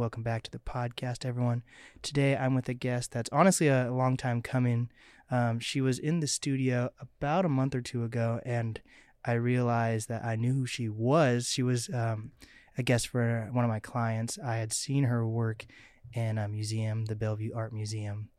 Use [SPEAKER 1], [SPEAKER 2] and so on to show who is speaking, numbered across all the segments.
[SPEAKER 1] welcome back to the podcast, everyone. Today I'm with a guest that's honestly a long time coming. Um, she was in the studio about a month or two ago, and I realized that I knew who she was. She was um, a guest for one of my clients. I had seen her work in a museum, the Bellevue Art Museum,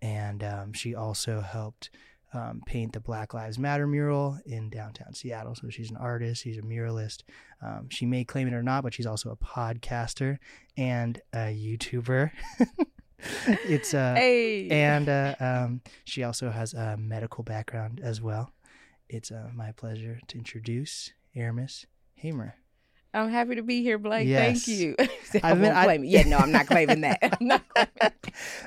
[SPEAKER 1] and um, she also helped um, paint the Black Lives Matter mural in downtown Seattle. So she's an artist, she's a muralist. Um, she may claim it or not, but she's also a podcaster and a YouTuber. it's uh,
[SPEAKER 2] Hey.
[SPEAKER 1] and uh, um, she also has a medical background as well. It's uh, my pleasure to introduce Aramis Hamer.
[SPEAKER 2] I'm happy to be here, Blake.
[SPEAKER 1] Yes.
[SPEAKER 2] Thank you. I
[SPEAKER 1] I've been-
[SPEAKER 2] won't
[SPEAKER 1] I-
[SPEAKER 2] claim it. Yeah, no, I'm not claiming that. I'm not claiming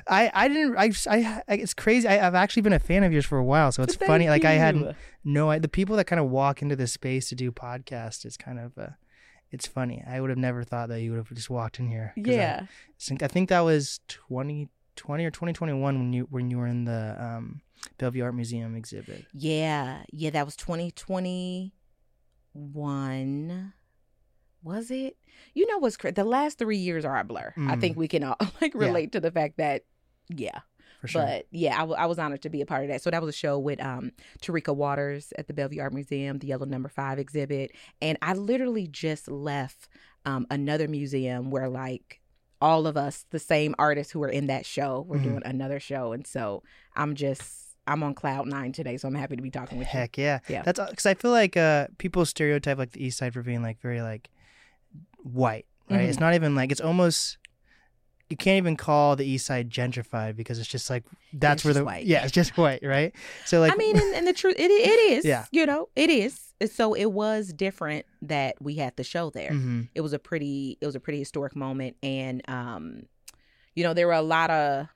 [SPEAKER 1] I, I didn't I, I I- it's crazy I, I've actually been a fan of yours for a while so it's
[SPEAKER 2] Thank
[SPEAKER 1] funny like I had
[SPEAKER 2] you.
[SPEAKER 1] no I, the people that kind of walk into this space to do podcast is kind of uh, it's funny I would have never thought that you would have just walked in here 'cause I
[SPEAKER 2] Yeah.
[SPEAKER 1] think, I think that was 2020 or 2021 when you when you were in the um, Bellevue Art Museum exhibit
[SPEAKER 2] Yeah. Yeah, that was 2021. Was it? You know what's crazy? The last three years are a blur. I
[SPEAKER 1] Mm.
[SPEAKER 2] think we can all like
[SPEAKER 1] Yeah.
[SPEAKER 2] relate to the fact that, yeah.
[SPEAKER 1] for sure
[SPEAKER 2] But yeah, I, w- I was honored to be a part of that. So that was a show with um Tariqa Waters at the Bellevue Art Museum, the Yellow Number Five exhibit, and I literally just left um another museum where like all of us, the same artists who were in that show, were
[SPEAKER 1] Mhm.
[SPEAKER 2] doing another show, and so I'm just I'm on cloud nine today, so I'm happy to be talking with you.
[SPEAKER 1] Heck yeah.
[SPEAKER 2] Yeah.
[SPEAKER 1] That's because I feel like uh, people stereotype like the East Side for being like very like white, right?
[SPEAKER 2] Mhm.
[SPEAKER 1] It's not even like it's almost you can't even call the East Side gentrified because it's just like that's
[SPEAKER 2] It's
[SPEAKER 1] where the
[SPEAKER 2] white.
[SPEAKER 1] yeah it's just white, right? So like.
[SPEAKER 2] I mean, and, and the truth, it it is,
[SPEAKER 1] Yeah.
[SPEAKER 2] you know, it is. So it was different that we had the show there.
[SPEAKER 1] Mhm.
[SPEAKER 2] it was a pretty it was a pretty historic moment and um you know there were a lot of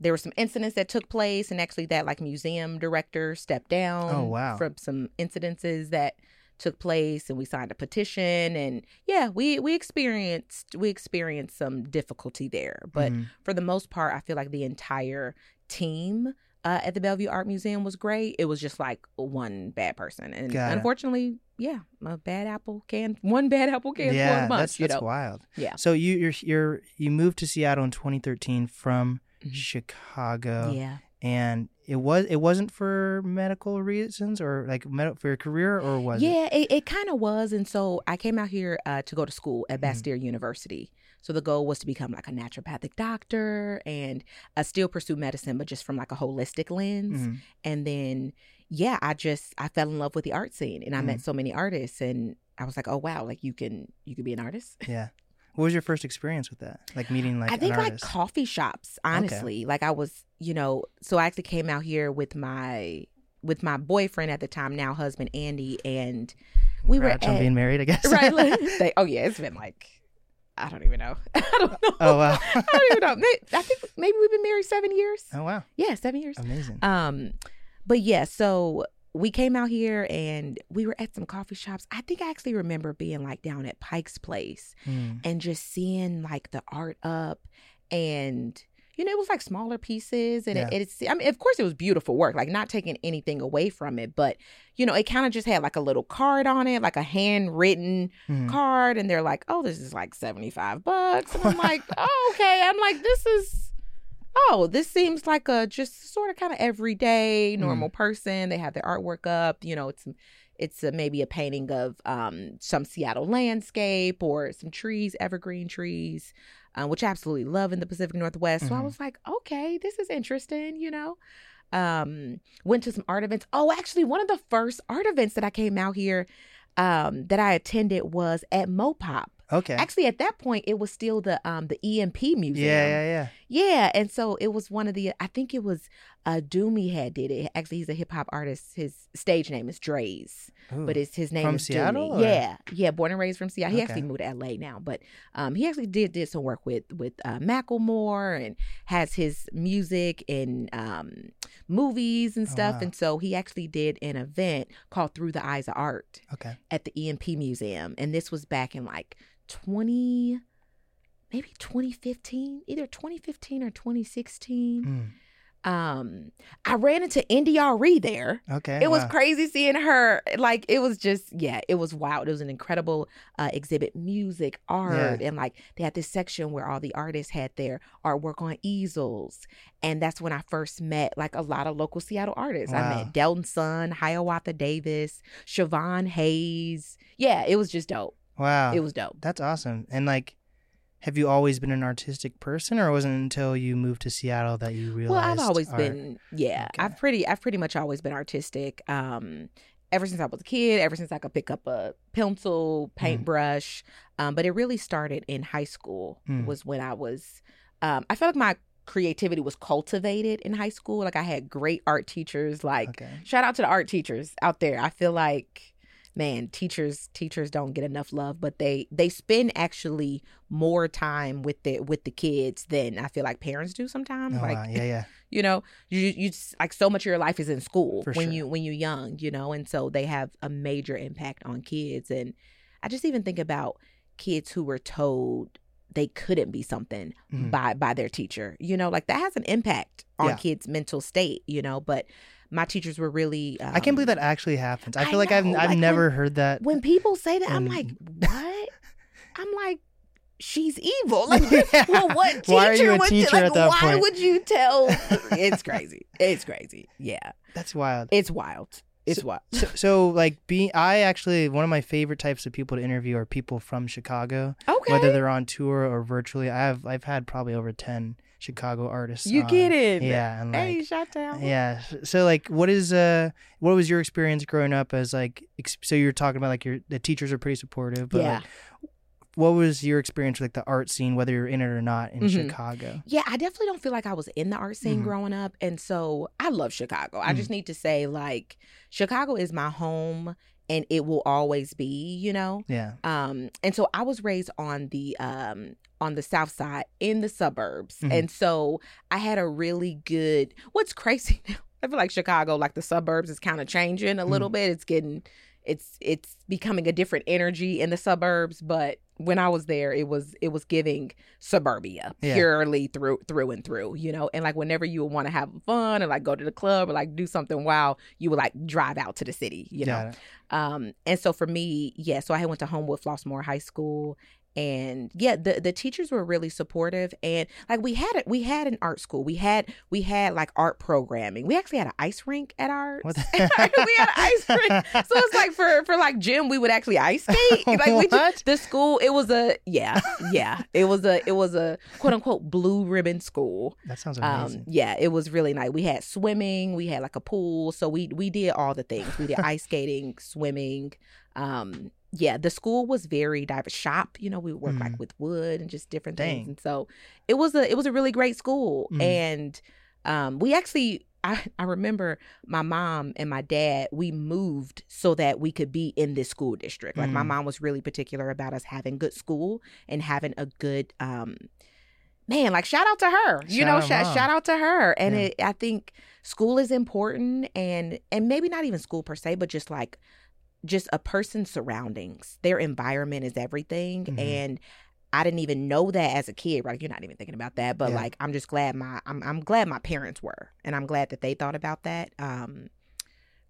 [SPEAKER 2] there were some incidents that took place and actually that like museum director stepped down
[SPEAKER 1] Oh, wow.
[SPEAKER 2] from some incidences that took place and we signed a petition and yeah we we experienced we experienced some difficulty there but
[SPEAKER 1] Mhm.
[SPEAKER 2] for the most part i feel like the entire team uh, at the Bellevue Art Museum was great. It was just like one bad person, and
[SPEAKER 1] Got it.
[SPEAKER 2] unfortunately, yeah, a bad apple can one bad apple can
[SPEAKER 1] yeah,
[SPEAKER 2] a bunch.
[SPEAKER 1] that's that's
[SPEAKER 2] know,
[SPEAKER 1] wild.
[SPEAKER 2] Yeah.
[SPEAKER 1] So you you're you're you moved to Seattle in 2013 from
[SPEAKER 2] Mhm.
[SPEAKER 1] Chicago,
[SPEAKER 2] yeah.
[SPEAKER 1] And it was it wasn't for medical reasons or like med- for your career or was it?
[SPEAKER 2] Yeah, it, it kind of was. And so I came out here uh, to go to school
[SPEAKER 1] Mm-hmm.
[SPEAKER 2] at Bastyr University. So the goal was to become like a naturopathic doctor and uh, still pursue medicine, but just from like a holistic lens.
[SPEAKER 1] Mhm.
[SPEAKER 2] And then, yeah, I just, I fell in love with the art scene and I
[SPEAKER 1] Mm.
[SPEAKER 2] met so many artists and I was like, oh, wow, like you can, you can be an artist.
[SPEAKER 1] Yeah. What was your first experience with that? Like meeting like
[SPEAKER 2] I think like coffee shops, honestly. Like I was, you know, so I actually came out here with my with my boyfriend at the time, now husband Andy, and we were
[SPEAKER 1] Congrats on
[SPEAKER 2] at-
[SPEAKER 1] being married, I guess.
[SPEAKER 2] right. Like, they, oh yeah, it's been like I don't even know. I don't know.
[SPEAKER 1] oh wow.
[SPEAKER 2] I don't even know. I think maybe we've been married seven years.
[SPEAKER 1] oh wow.
[SPEAKER 2] Yeah, seven years.
[SPEAKER 1] Amazing.
[SPEAKER 2] Um, but yeah, so we came out here and we were at some coffee shops. I think I actually remember being like down at Pike's Place
[SPEAKER 1] Mm.
[SPEAKER 2] and just seeing like the art up and you know it was like smaller pieces and
[SPEAKER 1] Yeah.
[SPEAKER 2] it, it's i mean of course it was beautiful work like not taking anything away from it but you know it kind of just had like a little card on it like a handwritten
[SPEAKER 1] Mhm.
[SPEAKER 2] card and they're like oh this is like 75 bucks and i'm like oh okay i'm like this is oh this seems like a just sort of kind of everyday normal person they have their artwork up you know it's it's a, maybe a painting of um, some Seattle landscape or some trees, evergreen trees, um, which I absolutely love in the Pacific Northwest. So I
[SPEAKER 1] Mhm.
[SPEAKER 2] was like, okay, this is interesting, you know. Um, went to some art events. Oh, actually, one of the first art events that I came out here um, that I attended was at Mopop.
[SPEAKER 1] Okay.
[SPEAKER 2] Actually, at that point, it was still the um, the EMP museum.
[SPEAKER 1] yeah, yeah, yeah.
[SPEAKER 2] Yeah, and so it was one of the I think it was uh Dumi had did it. Actually, he's a hip hop artist. His stage name is Draze,
[SPEAKER 1] Ooh.
[SPEAKER 2] but it's his name
[SPEAKER 1] From
[SPEAKER 2] is
[SPEAKER 1] Seattle,
[SPEAKER 2] Dumi.
[SPEAKER 1] or-
[SPEAKER 2] Yeah, yeah, born and raised from Seattle. He
[SPEAKER 1] Okay.
[SPEAKER 2] actually moved to LA now, but um he actually did did some work with with uh, Macklemore and has his music in um movies and
[SPEAKER 1] Oh,
[SPEAKER 2] stuff.
[SPEAKER 1] wow.
[SPEAKER 2] And so he actually did an event called Through the Eyes of Art
[SPEAKER 1] okay.
[SPEAKER 2] at the EMP Museum, and this was back in like twenty, maybe twenty fifteen, either twenty fifteen or twenty sixteen.
[SPEAKER 1] Mm.
[SPEAKER 2] Um, I ran into NDRE there.
[SPEAKER 1] Okay.
[SPEAKER 2] It was
[SPEAKER 1] wow.
[SPEAKER 2] crazy seeing her. Like it was just, yeah, it was wild. It was an incredible uh, exhibit, music, art, and like they had this section where all the artists had their artwork on easels, and that's when I first met like a lot of local Seattle artists. I met Delton Sun, Hiawatha Davis, Siobhan Hayes. Yeah, it was just dope.
[SPEAKER 1] Wow.
[SPEAKER 2] It was dope.
[SPEAKER 1] That's awesome. And like, have you always been an artistic person, or was it until you moved to Seattle that you realized?
[SPEAKER 2] Well, I've always
[SPEAKER 1] art?
[SPEAKER 2] been, yeah.
[SPEAKER 1] Okay.
[SPEAKER 2] I've pretty, I've pretty much always been artistic. Um, ever since I was a kid, ever since I could pick up a pencil, paintbrush. Um, but it really started in high school.
[SPEAKER 1] Mm.
[SPEAKER 2] Was when I was. Um, I felt like my creativity was cultivated in high school. Like I had great art teachers. Like
[SPEAKER 1] Okay.
[SPEAKER 2] shout out to the art teachers out there. I feel like man, teachers teachers don't get enough love, but they they spend actually more time with the with the kids than I feel like parents do sometimes.
[SPEAKER 1] Oh,
[SPEAKER 2] like
[SPEAKER 1] wow. Yeah, yeah.
[SPEAKER 2] you know you you just, like so much of your life is in school
[SPEAKER 1] For
[SPEAKER 2] when
[SPEAKER 1] sure.
[SPEAKER 2] you when you're young you know and so they have a major impact on kids and i just even think about kids who were told they couldn't be something
[SPEAKER 1] Mhm.
[SPEAKER 2] by by their teacher you know like that has an impact on
[SPEAKER 1] Yeah.
[SPEAKER 2] kids mental state you know but my teachers were really um,
[SPEAKER 1] I can't believe that actually happens. I
[SPEAKER 2] I
[SPEAKER 1] feel like I've I've
[SPEAKER 2] like,
[SPEAKER 1] never heard that.
[SPEAKER 2] when people say that i'm like what i'm like she's evil like
[SPEAKER 1] Yeah.
[SPEAKER 2] well what teacher
[SPEAKER 1] Why are you a
[SPEAKER 2] would
[SPEAKER 1] teacher
[SPEAKER 2] like
[SPEAKER 1] at that
[SPEAKER 2] why
[SPEAKER 1] point?
[SPEAKER 2] would you tell it's crazy it's crazy yeah
[SPEAKER 1] That's wild.
[SPEAKER 2] it's wild it's wild
[SPEAKER 1] So, so like being, I actually one of my favorite types of people to interview are people from Chicago,
[SPEAKER 2] okay
[SPEAKER 1] whether they're on tour or virtually. I have I've had probably over ten Chicago artists.
[SPEAKER 2] you
[SPEAKER 1] on.
[SPEAKER 2] get it
[SPEAKER 1] Yeah, and like
[SPEAKER 2] hey shot down
[SPEAKER 1] yeah. So like, what is uh, what was your experience growing up as like? Ex- so you're talking about like your the teachers are pretty supportive, but
[SPEAKER 2] yeah
[SPEAKER 1] like, what was your experience with like the art scene, whether you're in it or not in
[SPEAKER 2] Mhm.
[SPEAKER 1] Chicago?
[SPEAKER 2] Yeah, I definitely don't feel like I was in the art scene
[SPEAKER 1] Mhm.
[SPEAKER 2] growing up. And so I love Chicago. I
[SPEAKER 1] Mm-hmm.
[SPEAKER 2] just need to say, like, Chicago is my home and it will always be, you know?
[SPEAKER 1] Yeah.
[SPEAKER 2] Um, and so I was raised on the um on the south side in the suburbs.
[SPEAKER 1] Mhm.
[SPEAKER 2] And so I had a really good what's crazy now, I feel like Chicago, like the suburbs is kind of changing a little bit. It's getting it's it's becoming a different energy in the suburbs, but when I was there, it was it was giving suburbia
[SPEAKER 1] Yeah.
[SPEAKER 2] purely through through and through, you know. And like whenever you would want to have fun and like go to the club or like do something wild, you would like drive out to the city, you know.
[SPEAKER 1] It.
[SPEAKER 2] Um, and so for me, yeah, so I went to Homewood Flossmoor High School and yeah, the the teachers were really supportive and like we had it we had an art school. We had we had like art programming. We actually had an ice rink at our we had an ice rink. So it's like for for like gym we would actually ice skate. Like we
[SPEAKER 1] What?
[SPEAKER 2] just, the school it was a yeah, yeah. It was a it was a quote unquote blue ribbon school.
[SPEAKER 1] that sounds
[SPEAKER 2] Um,
[SPEAKER 1] amazing.
[SPEAKER 2] yeah, it was really nice. We had swimming, we had like a pool, so we we did all the things. We did ice skating, swimming. Um, yeah, the school was very diverse. Shop, you know, we would work like
[SPEAKER 1] Mhm.
[SPEAKER 2] with wood and just different
[SPEAKER 1] Dang.
[SPEAKER 2] things, and so it was a it was a really great school.
[SPEAKER 1] Mhm.
[SPEAKER 2] And um, we actually. I, I remember my mom and my dad, we moved so that we could be in this school district. Like my
[SPEAKER 1] Mm.
[SPEAKER 2] mom was really particular about us having good school and having a good um man, like shout out to her. You
[SPEAKER 1] Shout
[SPEAKER 2] know,
[SPEAKER 1] out,
[SPEAKER 2] shout, shout out to her. And
[SPEAKER 1] Yeah.
[SPEAKER 2] it, I think school is important and and maybe not even school per se, but just like just a person's surroundings. Their environment is everything.
[SPEAKER 1] Mhm.
[SPEAKER 2] And I didn't even know that as a kid, right? You're not even thinking about that. But
[SPEAKER 1] Yeah.
[SPEAKER 2] like I'm just glad my I'm I'm glad my parents were. And I'm glad that they thought about that. Um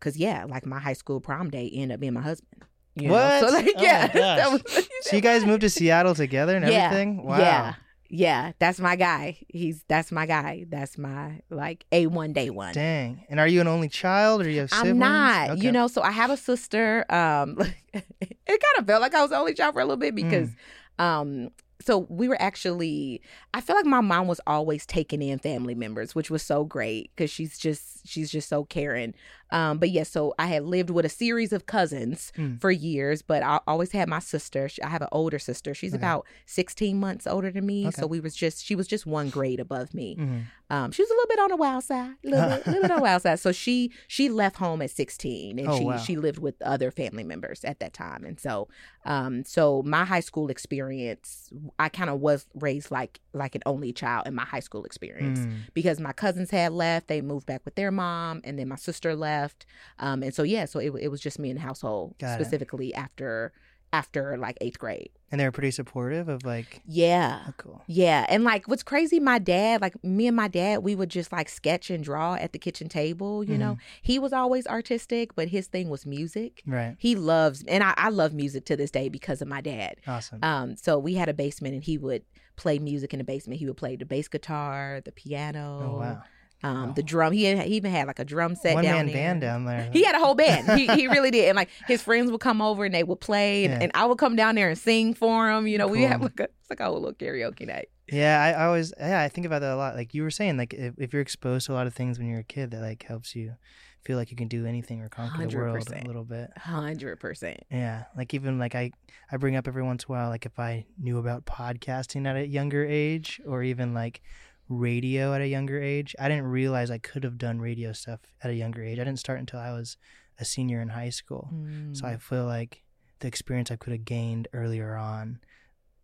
[SPEAKER 2] cause yeah, like my high school prom day ended up being my husband. You know?
[SPEAKER 1] What?
[SPEAKER 2] So like
[SPEAKER 1] Oh
[SPEAKER 2] yeah.
[SPEAKER 1] So you guys moved to Seattle together and
[SPEAKER 2] Yeah,
[SPEAKER 1] everything? Wow.
[SPEAKER 2] Yeah. Yeah, that's my guy. He's that's my guy. That's my like A one day one.
[SPEAKER 1] Dang. And are you an only child or you have siblings?
[SPEAKER 2] I'm not,
[SPEAKER 1] Okay.
[SPEAKER 2] you know. So I have a sister. Um, it kind of felt like I was the only child for a little bit because,
[SPEAKER 1] Mm.
[SPEAKER 2] um, so we were actually. I feel like my mom was always taking in family members, which was so great because she's just she's just so caring. Um, but yeah, so I had lived with a series of cousins
[SPEAKER 1] Mm.
[SPEAKER 2] for years, but I always had my sister. I have an older sister. She's
[SPEAKER 1] Okay.
[SPEAKER 2] about 16 months older than me,
[SPEAKER 1] Okay.
[SPEAKER 2] so we was just she was just one grade above me.
[SPEAKER 1] Mhm.
[SPEAKER 2] Um, she was a little bit on the wild side, a little bit, little bit on the wild side. So she she left home at sixteen, and
[SPEAKER 1] Oh,
[SPEAKER 2] she
[SPEAKER 1] wow.
[SPEAKER 2] she lived with other family members at that time. And so, um, so my high school experience, I kind of was raised like like an only child in my high school experience
[SPEAKER 1] Mm.
[SPEAKER 2] because my cousins had left, they moved back with their mom, and then my sister left. Um, and so yeah, so it it was just me in the household
[SPEAKER 1] Got it.
[SPEAKER 2] specifically after after like eighth grade.
[SPEAKER 1] And they were pretty supportive of like,
[SPEAKER 2] Yeah.
[SPEAKER 1] oh, cool.
[SPEAKER 2] Yeah, and like what's crazy, my dad, like me and my dad, we would just like sketch and draw at the kitchen table. You know, he was always artistic, but his thing was music.
[SPEAKER 1] Right.
[SPEAKER 2] He loves, and I, I love music to this day because of my dad.
[SPEAKER 1] Awesome.
[SPEAKER 2] Um, so we had a basement, and he would play music in the basement. He would play the bass guitar, the piano,
[SPEAKER 1] oh, wow.
[SPEAKER 2] Um,
[SPEAKER 1] Wow.
[SPEAKER 2] the drum. He, had, he even had like a drum set
[SPEAKER 1] One
[SPEAKER 2] down
[SPEAKER 1] man
[SPEAKER 2] there.
[SPEAKER 1] band down there.
[SPEAKER 2] He had a whole band. He he really did. And like his friends would come over and they would play, and,
[SPEAKER 1] Yeah.
[SPEAKER 2] and I would come down there and sing for him. You know, we have like a it's like a whole little karaoke night.
[SPEAKER 1] Yeah, I, I always yeah I think about that a lot. Like you were saying, like if, if you're exposed to a lot of things when you're a kid, that like helps you feel like you can do anything or conquer the world a little bit.
[SPEAKER 2] Hundred percent.
[SPEAKER 1] Yeah, like even like I I bring up every once in a while, like if I knew about podcasting at a younger age, or even like radio at a younger age. I didn't realize I could have done radio stuff at a younger age. I didn't start until I was a senior in high school.
[SPEAKER 2] Mm.
[SPEAKER 1] So I feel like the experience I could have gained earlier on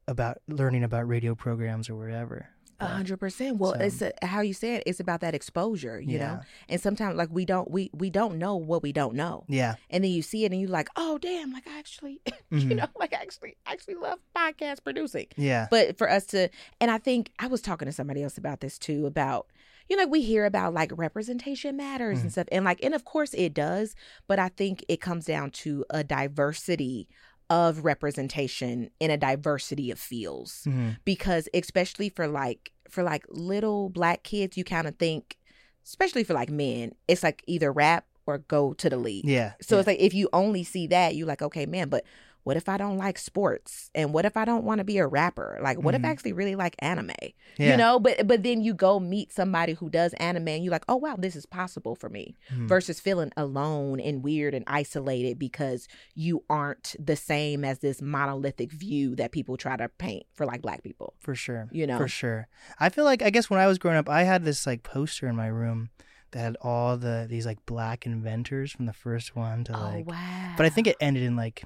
[SPEAKER 1] about learning about radio programs or whatever.
[SPEAKER 2] A hundred percent. Well,
[SPEAKER 1] so-
[SPEAKER 2] it's a, how you said it's about that exposure, you know. And sometimes, like we don't, we we don't know what we don't know,
[SPEAKER 1] Yeah.
[SPEAKER 2] and then you see it, and you're like, oh damn, like I actually, you
[SPEAKER 1] Mhm.
[SPEAKER 2] know, like I actually, I actually love podcast producing.
[SPEAKER 1] Yeah.
[SPEAKER 2] But for us to, and I think I was talking to somebody else about this too, about you know, like we hear about like representation matters
[SPEAKER 1] Mhm.
[SPEAKER 2] and stuff, and like, and of course it does, but I think it comes down to a diversity of representation in a diversity of fields
[SPEAKER 1] Mhm.
[SPEAKER 2] because especially for like for like little black kids you kind of think especially for like men it's like either rap or go to the league
[SPEAKER 1] Yeah.
[SPEAKER 2] so
[SPEAKER 1] yeah.
[SPEAKER 2] it's like if you only see that you're like okay man but what if i don't like sports and what if i don't want to be a rapper like what if I
[SPEAKER 1] Mhm.
[SPEAKER 2] actually really like anime
[SPEAKER 1] yeah.
[SPEAKER 2] you know but but then you go meet somebody who does anime and you're like oh wow this is possible for me
[SPEAKER 1] Mhm.
[SPEAKER 2] versus feeling alone and weird and isolated because you aren't the same as this monolithic view that people try to paint for like black people
[SPEAKER 1] for sure.
[SPEAKER 2] you know
[SPEAKER 1] For sure. I feel like I guess when I was growing up, I had this like poster in my room that had all the these like black inventors from the first one to like.
[SPEAKER 2] oh wow
[SPEAKER 1] But I think it ended in like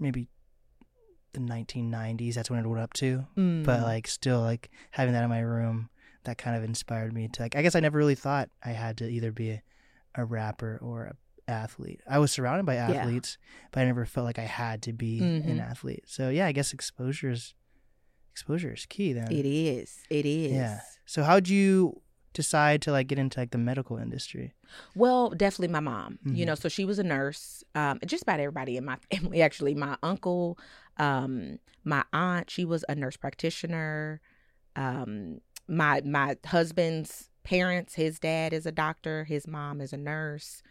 [SPEAKER 1] maybe the 1990s. That's when it went up to.
[SPEAKER 2] Mm.
[SPEAKER 1] But like still like having that in my room, that kind of inspired me to like. I guess I never really thought I had to either be a, a rapper or a athlete. I was surrounded by athletes, but I never felt like I had to be an
[SPEAKER 2] Mhm.
[SPEAKER 1] athlete. So yeah, I guess exposure is exposure is key then.
[SPEAKER 2] it is it is
[SPEAKER 1] Yeah. So how'd you decide to like get into like the medical industry?
[SPEAKER 2] Well, definitely my mom. You
[SPEAKER 1] Mhm.
[SPEAKER 2] know, so she was a nurse. Um, just about everybody in my family, actually. My uncle, um, my aunt, she was a nurse practitioner. Um, my my husband's parents, his dad is a doctor, his mom is a nurse.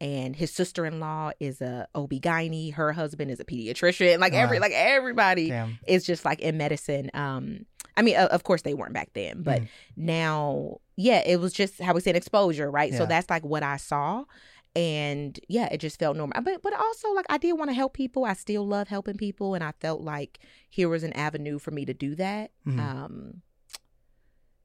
[SPEAKER 2] And his sister in law is a OB-GYN. Her husband is a pediatrician. Like every
[SPEAKER 1] Wow.
[SPEAKER 2] like everybody
[SPEAKER 1] Damn.
[SPEAKER 2] is just like in medicine. Um, I mean, of course they weren't back then, but
[SPEAKER 1] Mm.
[SPEAKER 2] now, yeah, it was just how we said exposure, right? So that's like what I saw, and yeah, it just felt normal. But but also like I did want to help people. I still love helping people, and I felt like here was an avenue for me to do that.
[SPEAKER 1] Mhm.
[SPEAKER 2] Um,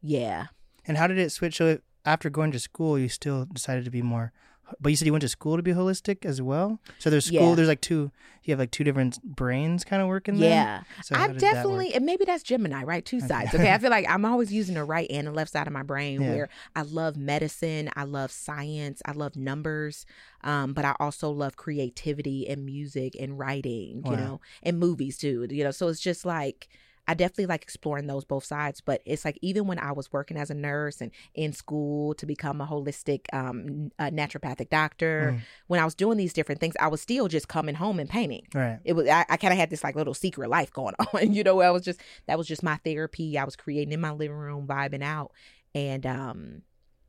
[SPEAKER 2] yeah,
[SPEAKER 1] And how did it switch? So after going to school, you still decided to be more. But you said you went to school to be holistic as well. So there's school.
[SPEAKER 2] Yeah.
[SPEAKER 1] There's like two. You have like two different brains kind of working. there?
[SPEAKER 2] yeah.
[SPEAKER 1] So
[SPEAKER 2] I definitely, and maybe that's Gemini, right? Two sides. Okay. I feel like I'm always using the right and the left side of my brain
[SPEAKER 1] Yeah.
[SPEAKER 2] where I love medicine, I love science, I love numbers, um, but I also love creativity and music and writing, you
[SPEAKER 1] Wow.
[SPEAKER 2] know, and movies too, you know. So it's just like, I definitely like exploring those both sides, but it's like even when I was working as a nurse and in school to become a holistic um, a naturopathic doctor,
[SPEAKER 1] Mm.
[SPEAKER 2] when I was doing these different things, I was still just coming home and painting
[SPEAKER 1] Right.
[SPEAKER 2] it was I, I kind of had this like little secret life going on you know i was just that was just my therapy i was creating in my living room vibing out and um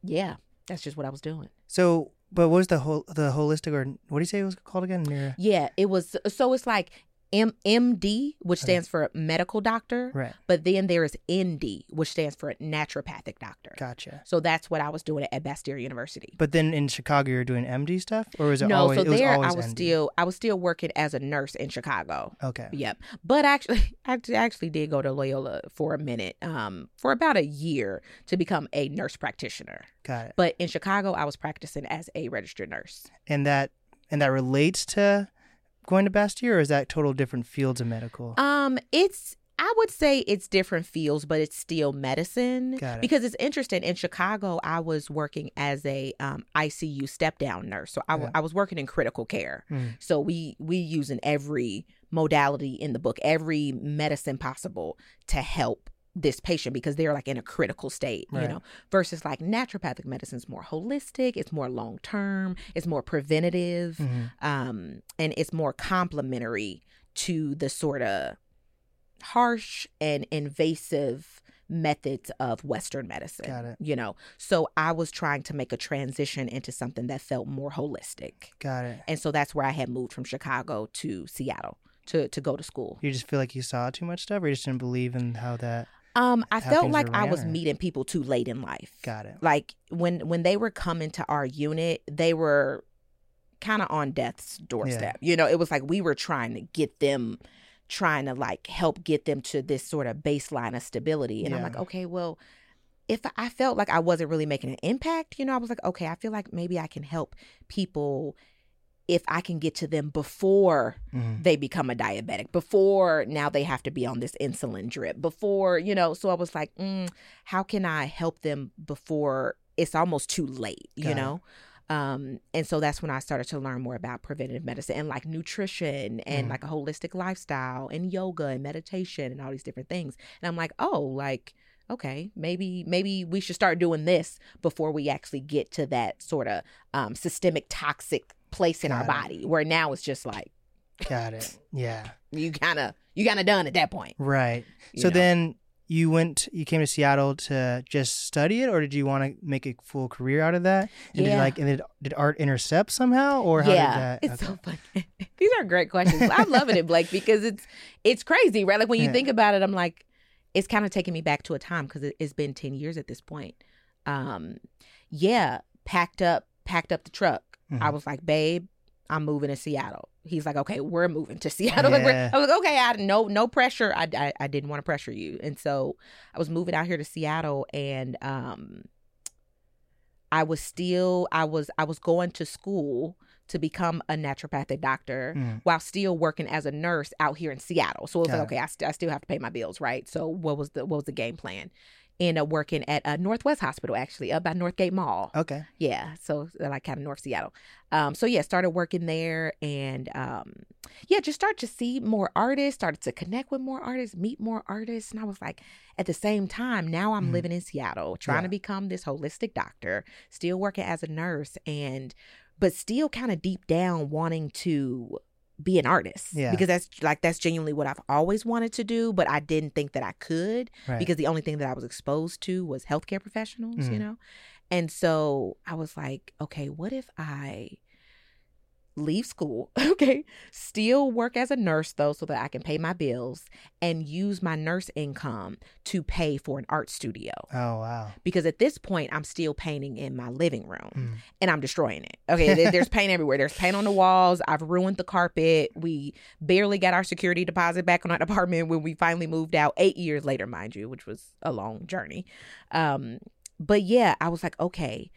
[SPEAKER 2] yeah that's just what i was doing
[SPEAKER 1] So, but what was the whole the holistic or what do you say it was called again?
[SPEAKER 2] Yeah it was so it's like M- md which stands for medical doctor
[SPEAKER 1] Right.
[SPEAKER 2] but then there is nd which stands for naturopathic doctor
[SPEAKER 1] Gotcha.
[SPEAKER 2] so that's what i was doing at bastyr university
[SPEAKER 1] But then in Chicago, you're doing MD stuff, or was it
[SPEAKER 2] no
[SPEAKER 1] always?
[SPEAKER 2] so
[SPEAKER 1] it was
[SPEAKER 2] there i was still i was still working as a nurse in chicago
[SPEAKER 1] Okay.
[SPEAKER 2] Yep. But actually, I actually did go to Loyola for a minute, um, for about a year to become a nurse practitioner.
[SPEAKER 1] Got it.
[SPEAKER 2] But in Chicago, I was practicing as a registered nurse.
[SPEAKER 1] And that and that relates to going to Bastyr, or is that total different fields of medical?
[SPEAKER 2] Um, it's I would say it's different fields, but it's still medicine.
[SPEAKER 1] It.
[SPEAKER 2] Because it's interesting. In Chicago, I was working as a um, ICU step down nurse, so I, w-
[SPEAKER 1] Yeah.
[SPEAKER 2] I was working in critical care.
[SPEAKER 1] Mm.
[SPEAKER 2] So we we using every modality in the book, every medicine possible to help this patient because they're like in a critical state, you know. Versus like naturopathic medicine is more holistic, it's more long term, it's more preventative,
[SPEAKER 1] Mhm.
[SPEAKER 2] um, and it's more complementary to the sort of harsh and invasive methods of Western medicine.
[SPEAKER 1] Got it.
[SPEAKER 2] You know, so I was trying to make a transition into something that felt more holistic
[SPEAKER 1] Got it.
[SPEAKER 2] and so that's where I had moved from Chicago to Seattle to to go to school.
[SPEAKER 1] You just feel like you saw too much stuff, or you just didn't believe in how that.
[SPEAKER 2] Um, I
[SPEAKER 1] How
[SPEAKER 2] felt like I was meeting people too late in life.
[SPEAKER 1] Got it.
[SPEAKER 2] Like when when they were coming to our unit, they were kind of on death's doorstep. You know, it was like we were trying to get them trying to like help get them to this sort of baseline of stability. And I'm like, okay, well, if I felt like I wasn't really making an impact, you know, I was like, okay, I feel like maybe I can help people if I can get to them before
[SPEAKER 1] Mhm.
[SPEAKER 2] they become a diabetic before now they have to be on this insulin drip before you know so i was like mm, how can i help them before it's almost too late you
[SPEAKER 1] Got it.
[SPEAKER 2] know um and so that's when i started to learn more about preventative medicine and like nutrition and
[SPEAKER 1] Mm.
[SPEAKER 2] like a holistic lifestyle and yoga and meditation and all these different things and i'm like oh like okay maybe maybe we should start doing this before we actually get to that sort of um systemic toxic place in our
[SPEAKER 1] it.
[SPEAKER 2] body where now it's just like
[SPEAKER 1] Got it. Yeah.
[SPEAKER 2] you kind of you kind of done at that point.
[SPEAKER 1] Right. So
[SPEAKER 2] know?
[SPEAKER 1] then you went, you came to Seattle to just study it, or did you want to make a full career out of that? And Did like, and did, did art intercept somehow, or how
[SPEAKER 2] yeah,
[SPEAKER 1] did that?
[SPEAKER 2] it's
[SPEAKER 1] okay.
[SPEAKER 2] so funny. These are great questions. I'm loving it, Blake, because it's it's crazy, right? Like when you
[SPEAKER 1] Yeah.
[SPEAKER 2] think about it, I'm like, it's kind of taking me back to a time because it, it's been ten years at this point. Um, yeah, packed up, packed up the truck. I
[SPEAKER 1] Mhm.
[SPEAKER 2] was like, babe, I'm moving to Seattle. He's like, okay, we're moving to Seattle. Like, we're- I was like, okay, I no no pressure. I, I I didn't want to pressure you, and so I was moving out here to Seattle, and um, I was still I was I was going to school to become a naturopathic doctor
[SPEAKER 1] Mm.
[SPEAKER 2] while still working as a nurse out here in Seattle. So it was
[SPEAKER 1] Got
[SPEAKER 2] like,
[SPEAKER 1] it.
[SPEAKER 2] okay, I, st- I still have to pay my bills, right? So what was the what was the game plan? And uh, working at a Northwest Hospital, actually, up by Northgate Mall.
[SPEAKER 1] Okay.
[SPEAKER 2] Yeah, so uh, like kind of North Seattle. Um, so yeah, started working there, and um, yeah, just started to see more artists, started to connect with more artists, meet more artists, and I was like, at the same time, now I'm
[SPEAKER 1] Mhm.
[SPEAKER 2] living in Seattle, trying
[SPEAKER 1] Yeah.
[SPEAKER 2] to become this holistic doctor, still working as a nurse, and but still kind of deep down wanting to be an artist
[SPEAKER 1] Yeah.
[SPEAKER 2] because that's like that's genuinely what I've always wanted to do, but I didn't think that I could
[SPEAKER 1] Right.
[SPEAKER 2] because the only thing that I was exposed to was healthcare professionals, you
[SPEAKER 1] Mhm.
[SPEAKER 2] know? And so I was like, okay, what if I leave school, okay, still work as a nurse though, so that I can pay my bills and use my nurse income to pay for an art studio?
[SPEAKER 1] oh wow.
[SPEAKER 2] Because at this point, I'm still painting in my living room
[SPEAKER 1] Mm.
[SPEAKER 2] and I'm destroying it. Okay, there's paint everywhere. There's paint on the walls. I've ruined the carpet. We barely got our security deposit back on our apartment when we finally moved out, eight years later, mind you, which was a long journey. Um, but yeah, I was like, okay,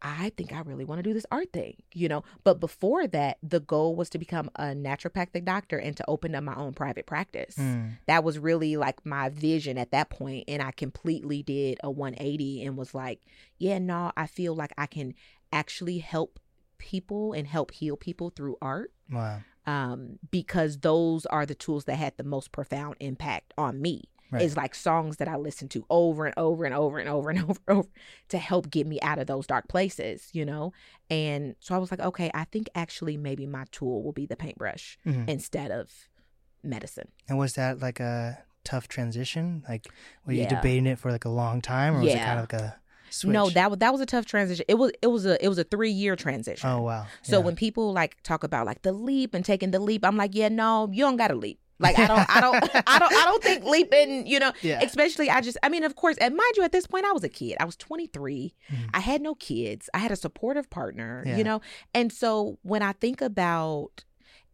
[SPEAKER 2] I think I really want to do this art thing, you know. But before that, the goal was to become a naturopathic doctor and to open up my own private practice
[SPEAKER 1] Mm.
[SPEAKER 2] that was really like my vision at that point and i completely did a 180 and was like yeah no i feel like i can actually help people and help heal people through art
[SPEAKER 1] Wow.
[SPEAKER 2] um, because those are the tools that had the most profound impact on me
[SPEAKER 1] Right.
[SPEAKER 2] is like songs that i listen to over and over and over and over and over and over to help get me out of those dark places you know and so i was like okay i think actually maybe my tool will be the paintbrush
[SPEAKER 1] Mhm.
[SPEAKER 2] instead of medicine
[SPEAKER 1] And was that like a tough transition? Like, were you
[SPEAKER 2] Yeah.
[SPEAKER 1] debating it for like a long time, or was it kind of like a switch?
[SPEAKER 2] No, that was that was a tough transition. It was it was a it was a three year transition.
[SPEAKER 1] Oh wow.
[SPEAKER 2] So
[SPEAKER 1] Yeah.
[SPEAKER 2] when people like talk about like the leap and taking the leap, I'm like, yeah, no, you don't got to leap. Like I don't, I don't, I don't, I don't think leaping. You know,
[SPEAKER 1] yeah.
[SPEAKER 2] especially I just, I mean, of course, and mind you, at this point, I was a kid. I was 23.
[SPEAKER 1] Mhm.
[SPEAKER 2] I had no kids. I had a supportive partner.
[SPEAKER 1] Yeah.
[SPEAKER 2] You know, and so when I think about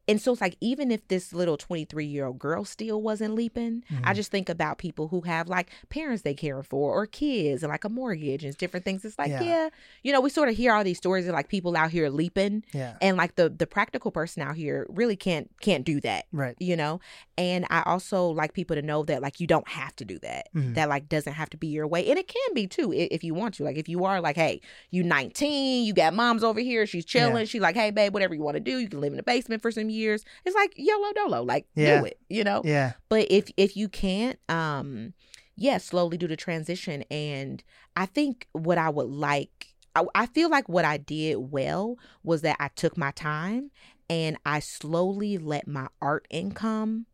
[SPEAKER 2] and so it's like even if this little 23 year old girl still wasn't leaping i
[SPEAKER 1] Mhm.
[SPEAKER 2] just think about people who have like parents they care for or kids and like a mortgage and different things it's like
[SPEAKER 1] Yeah.
[SPEAKER 2] yeah, you know we sort of hear all these stories of like people out here leaping
[SPEAKER 1] Yeah.
[SPEAKER 2] and like the the practical person out here really can't can't do that
[SPEAKER 1] Right.
[SPEAKER 2] you know and i also like people to know that like you don't have to do that
[SPEAKER 1] Mhm.
[SPEAKER 2] that like doesn't have to be your way and it can be too i- if you want to like if you are like hey you 19 you got mom's over here she's chilling
[SPEAKER 1] Yeah.
[SPEAKER 2] she's like hey babe whatever you want to do you can live in the basement for some years it's like yolo dolo like
[SPEAKER 1] Yeah.
[SPEAKER 2] do it you know
[SPEAKER 1] Yeah.
[SPEAKER 2] but if if you can't um yeah slowly do the transition and i think what i would like I, I feel like what i did well was that i took my time and i slowly let my art income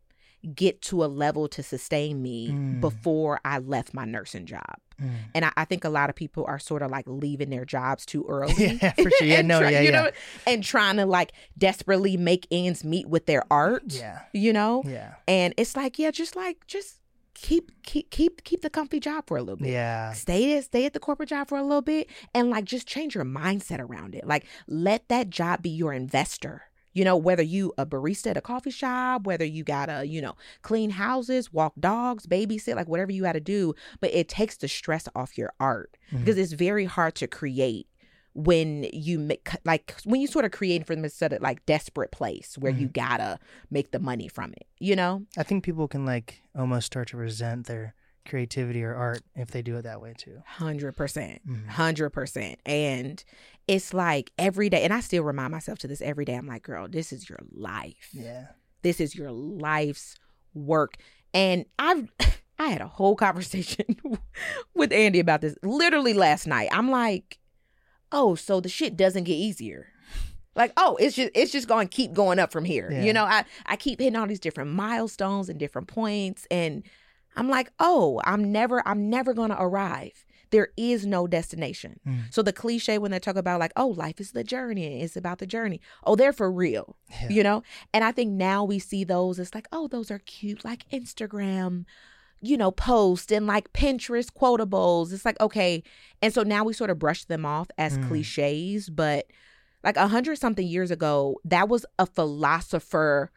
[SPEAKER 2] get to a level to sustain me
[SPEAKER 1] Mm.
[SPEAKER 2] before i left my nursing job
[SPEAKER 1] Mm.
[SPEAKER 2] and I, I think a lot of people are sort of like leaving their jobs too early
[SPEAKER 1] Yeah, for sure. Yeah, no,
[SPEAKER 2] try-
[SPEAKER 1] yeah,
[SPEAKER 2] you
[SPEAKER 1] yeah.
[SPEAKER 2] know and trying to like desperately make ends meet with their art
[SPEAKER 1] Yeah.
[SPEAKER 2] you know
[SPEAKER 1] Yeah.
[SPEAKER 2] and it's like yeah just like just keep keep keep keep the comfy job for a little bit
[SPEAKER 1] Yeah.
[SPEAKER 2] stay at stay at the corporate job for a little bit and like just change your mindset around it like let that job be your investor you know whether you a barista at a coffee shop whether you gotta you know clean houses walk dogs babysit like whatever you gotta do but it takes the stress off your art
[SPEAKER 1] Mhm.
[SPEAKER 2] because it's very hard to create when you make like when you sort of create from this sort of like desperate place where you gotta make the money from it you know
[SPEAKER 1] I think people can like almost start to resent their creativity or art if they do it that way too.
[SPEAKER 2] Hundred percent,
[SPEAKER 1] Mhm.
[SPEAKER 2] hundred percent, and it's like every day, and I still remind myself to this every day. I'm like, girl, this is your life.
[SPEAKER 1] Yeah.
[SPEAKER 2] This is your life's work, and I've. I had a whole conversation with Andy about this literally last night. I'm like, oh, so the shit doesn't get easier. Like, oh, it's just it's just going to keep going up from here.
[SPEAKER 1] Yeah.
[SPEAKER 2] You know, I I keep hitting all these different milestones and different points and I'm like, "Oh, I'm never I'm never going to arrive. There is no destination."
[SPEAKER 1] Mm.
[SPEAKER 2] So the cliche when they talk about like, "Oh, life is the journey. It's about the journey." Oh, they're for real.
[SPEAKER 1] Yeah.
[SPEAKER 2] You know? And I think now we see those it's like, "Oh, those are cute like Instagram you know, post and like Pinterest quotables. It's like, okay. And so now we sort of brush them off as
[SPEAKER 1] Mm.
[SPEAKER 2] cliches, but like a hundred something years ago, that was a philosopher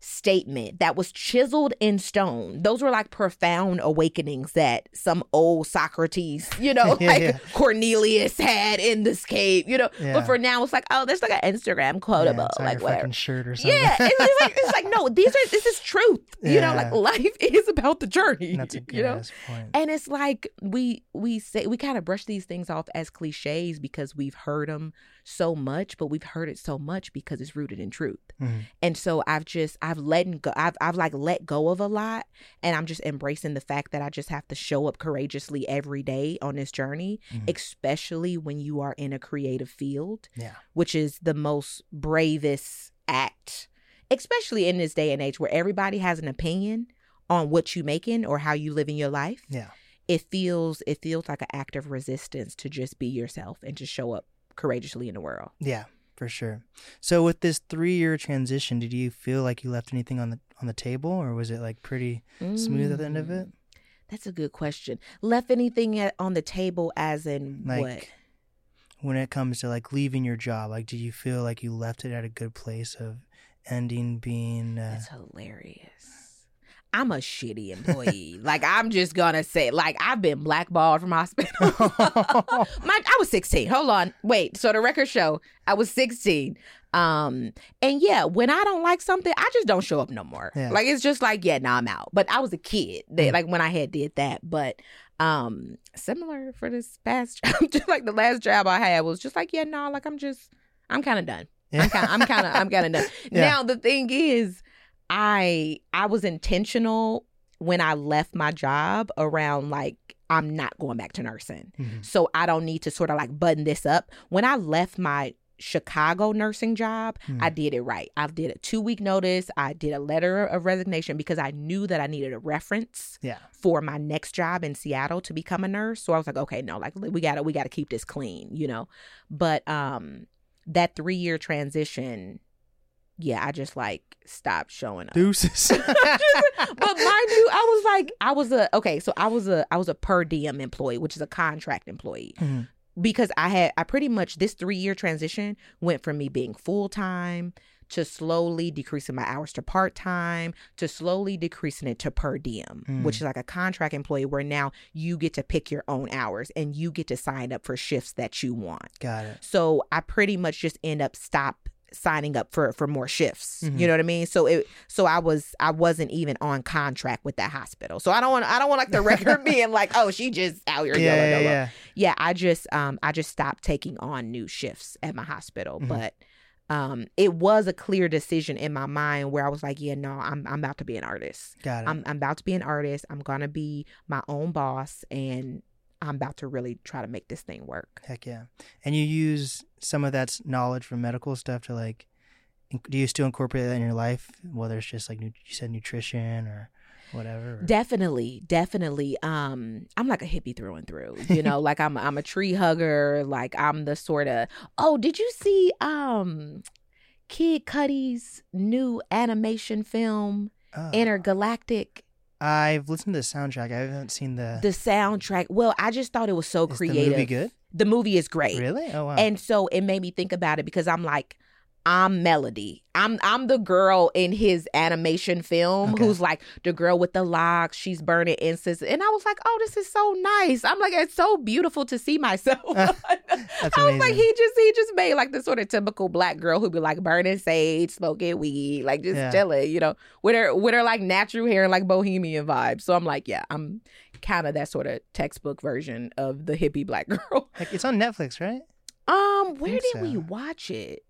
[SPEAKER 2] statement that was chiseled in stone. Those were like profound awakenings that some old Socrates, you know,
[SPEAKER 1] Yeah,
[SPEAKER 2] like
[SPEAKER 1] yeah.
[SPEAKER 2] Cornelius had in this cave, you know.
[SPEAKER 1] Yeah.
[SPEAKER 2] But for now, it's like, oh, there's like an Instagram quotable, like whatever.
[SPEAKER 1] fucking shirt or something.
[SPEAKER 2] Yeah, it's, it's like it's like no, these are this is truth. You know, like life is about the journey.
[SPEAKER 1] That's a good
[SPEAKER 2] you know,
[SPEAKER 1] point.
[SPEAKER 2] and it's like we we say we kind of brush these things off as cliches because we've heard them so much, but we've heard it so much because it's rooted in truth.
[SPEAKER 1] Mhm.
[SPEAKER 2] And so I've just I've let go I've I've like let go of a lot and I'm just embracing the fact that I just have to show up courageously every day on this journey,
[SPEAKER 1] Mhm.
[SPEAKER 2] especially when you are in a creative field
[SPEAKER 1] Yeah.
[SPEAKER 2] which is the most bravest act, especially in this day and age where everybody has an opinion on what you making or how you living your life.
[SPEAKER 1] Yeah.
[SPEAKER 2] It feels it feels like an act of resistance to just be yourself and to show up courageously in the world.
[SPEAKER 1] Yeah, for sure. So with this three year transition, did you feel like you left anything on the on the table or was it like pretty smooth at the end of it?
[SPEAKER 2] Mm, That's a good question. Left anything at, on the table as in
[SPEAKER 1] Like
[SPEAKER 2] what?
[SPEAKER 1] when it comes to like leaving your job, like did you feel like you left it at a good place of ending being uh,
[SPEAKER 2] That's hilarious. I'm a shitty employee. like I'm just gonna say, like I've been blackballed from hospitals. My, I was 16. Hold on, wait. So the record show, I was 16. Um, and yeah, when I don't like something, I just don't show up no more.
[SPEAKER 1] Yeah.
[SPEAKER 2] Like it's just like, yeah, nah, I'm out. But I was a kid, that,
[SPEAKER 1] Mm.
[SPEAKER 2] like when I had did that. But um, similar for this past job, just like the last job I had was just like, yeah, no, like I'm just, I'm kind of done.
[SPEAKER 1] Yeah.
[SPEAKER 2] I'm kind, I'm kind of, I'm kind of done.
[SPEAKER 1] Yeah.
[SPEAKER 2] Now the thing is, I I was intentional when I left my job around like I'm not going back to nursing.
[SPEAKER 1] Mhm.
[SPEAKER 2] So I don't need to sort of like button this up. When I left my Chicago nursing job,
[SPEAKER 1] Hmm.
[SPEAKER 2] I did it right. I did a two week notice. I did a letter of resignation because I knew that I needed a reference
[SPEAKER 1] Yeah.
[SPEAKER 2] for my next job in Seattle to become a nurse. So I was like, okay, no, like we gotta we gotta keep this clean, you know. But um that three year transition, yeah, I just like stopped showing up.
[SPEAKER 1] Deuces.
[SPEAKER 2] but mind you, I was like, I was a okay, so I was a I was a per diem employee, which is a contract employee.
[SPEAKER 1] Mhm.
[SPEAKER 2] Because I had I pretty much this three year transition went from me being full time to slowly decreasing my hours to part time to slowly decreasing it to per diem,
[SPEAKER 1] Mm.
[SPEAKER 2] which is like a contract employee where now you get to pick your own hours and you get to sign up for shifts that you want.
[SPEAKER 1] Got it.
[SPEAKER 2] So I pretty much just end up stop signing up for for more shifts.
[SPEAKER 1] Mhm.
[SPEAKER 2] You know what I mean? So it so I was I wasn't even on contract with that hospital. So I don't want I don't want like the record being like, oh, she just out here
[SPEAKER 1] Yeah,
[SPEAKER 2] yelling
[SPEAKER 1] yeah,
[SPEAKER 2] hello.
[SPEAKER 1] yeah.
[SPEAKER 2] Yeah, I just um I just stopped taking on new shifts at my hospital,
[SPEAKER 1] Mhm.
[SPEAKER 2] but um it was a clear decision in my mind where I was like, yeah, no, I'm I'm about to be an artist.
[SPEAKER 1] Got it.
[SPEAKER 2] I'm I'm about to be an artist. I'm going to be my own boss and I'm about to really try to make this thing work.
[SPEAKER 1] Heck yeah. And you use some of that knowledge from medical stuff to like, do you still incorporate that in your life? Whether it's just like you said nutrition or whatever. or-
[SPEAKER 2] Definitely, definitely. Um, I'm like a hippie through and through. You know, like I'm I'm a tree hugger. Like I'm the sort of. Oh, did you see um, Kid Cudi's new animation film,
[SPEAKER 1] Oh.
[SPEAKER 2] Entergalactic?
[SPEAKER 1] I've listened to the soundtrack. I haven't seen the.
[SPEAKER 2] The soundtrack. Well, I just thought it was so
[SPEAKER 1] is
[SPEAKER 2] creative.
[SPEAKER 1] the movie good?
[SPEAKER 2] The movie is great.
[SPEAKER 1] Really? Oh wow.
[SPEAKER 2] And so it made me think about it because I'm like, I'm Melody. I'm I'm the girl in his animation film
[SPEAKER 1] Okay.
[SPEAKER 2] who's like the girl with the locks. She's burning incense, and I was like, oh, this is so nice. I'm like, it's so beautiful to see myself.
[SPEAKER 1] That's
[SPEAKER 2] I was like, he just he just made like the sort of typical black girl who'd be like burning sage, smoking weed, like just
[SPEAKER 1] Yeah.
[SPEAKER 2] chilling, you know, with her with her like natural hair and like bohemian vibes. So I'm like, yeah, I'm kind of that sort of textbook version of the hippie black girl.
[SPEAKER 1] like it's on Netflix, right?
[SPEAKER 2] Um, where did we watch it?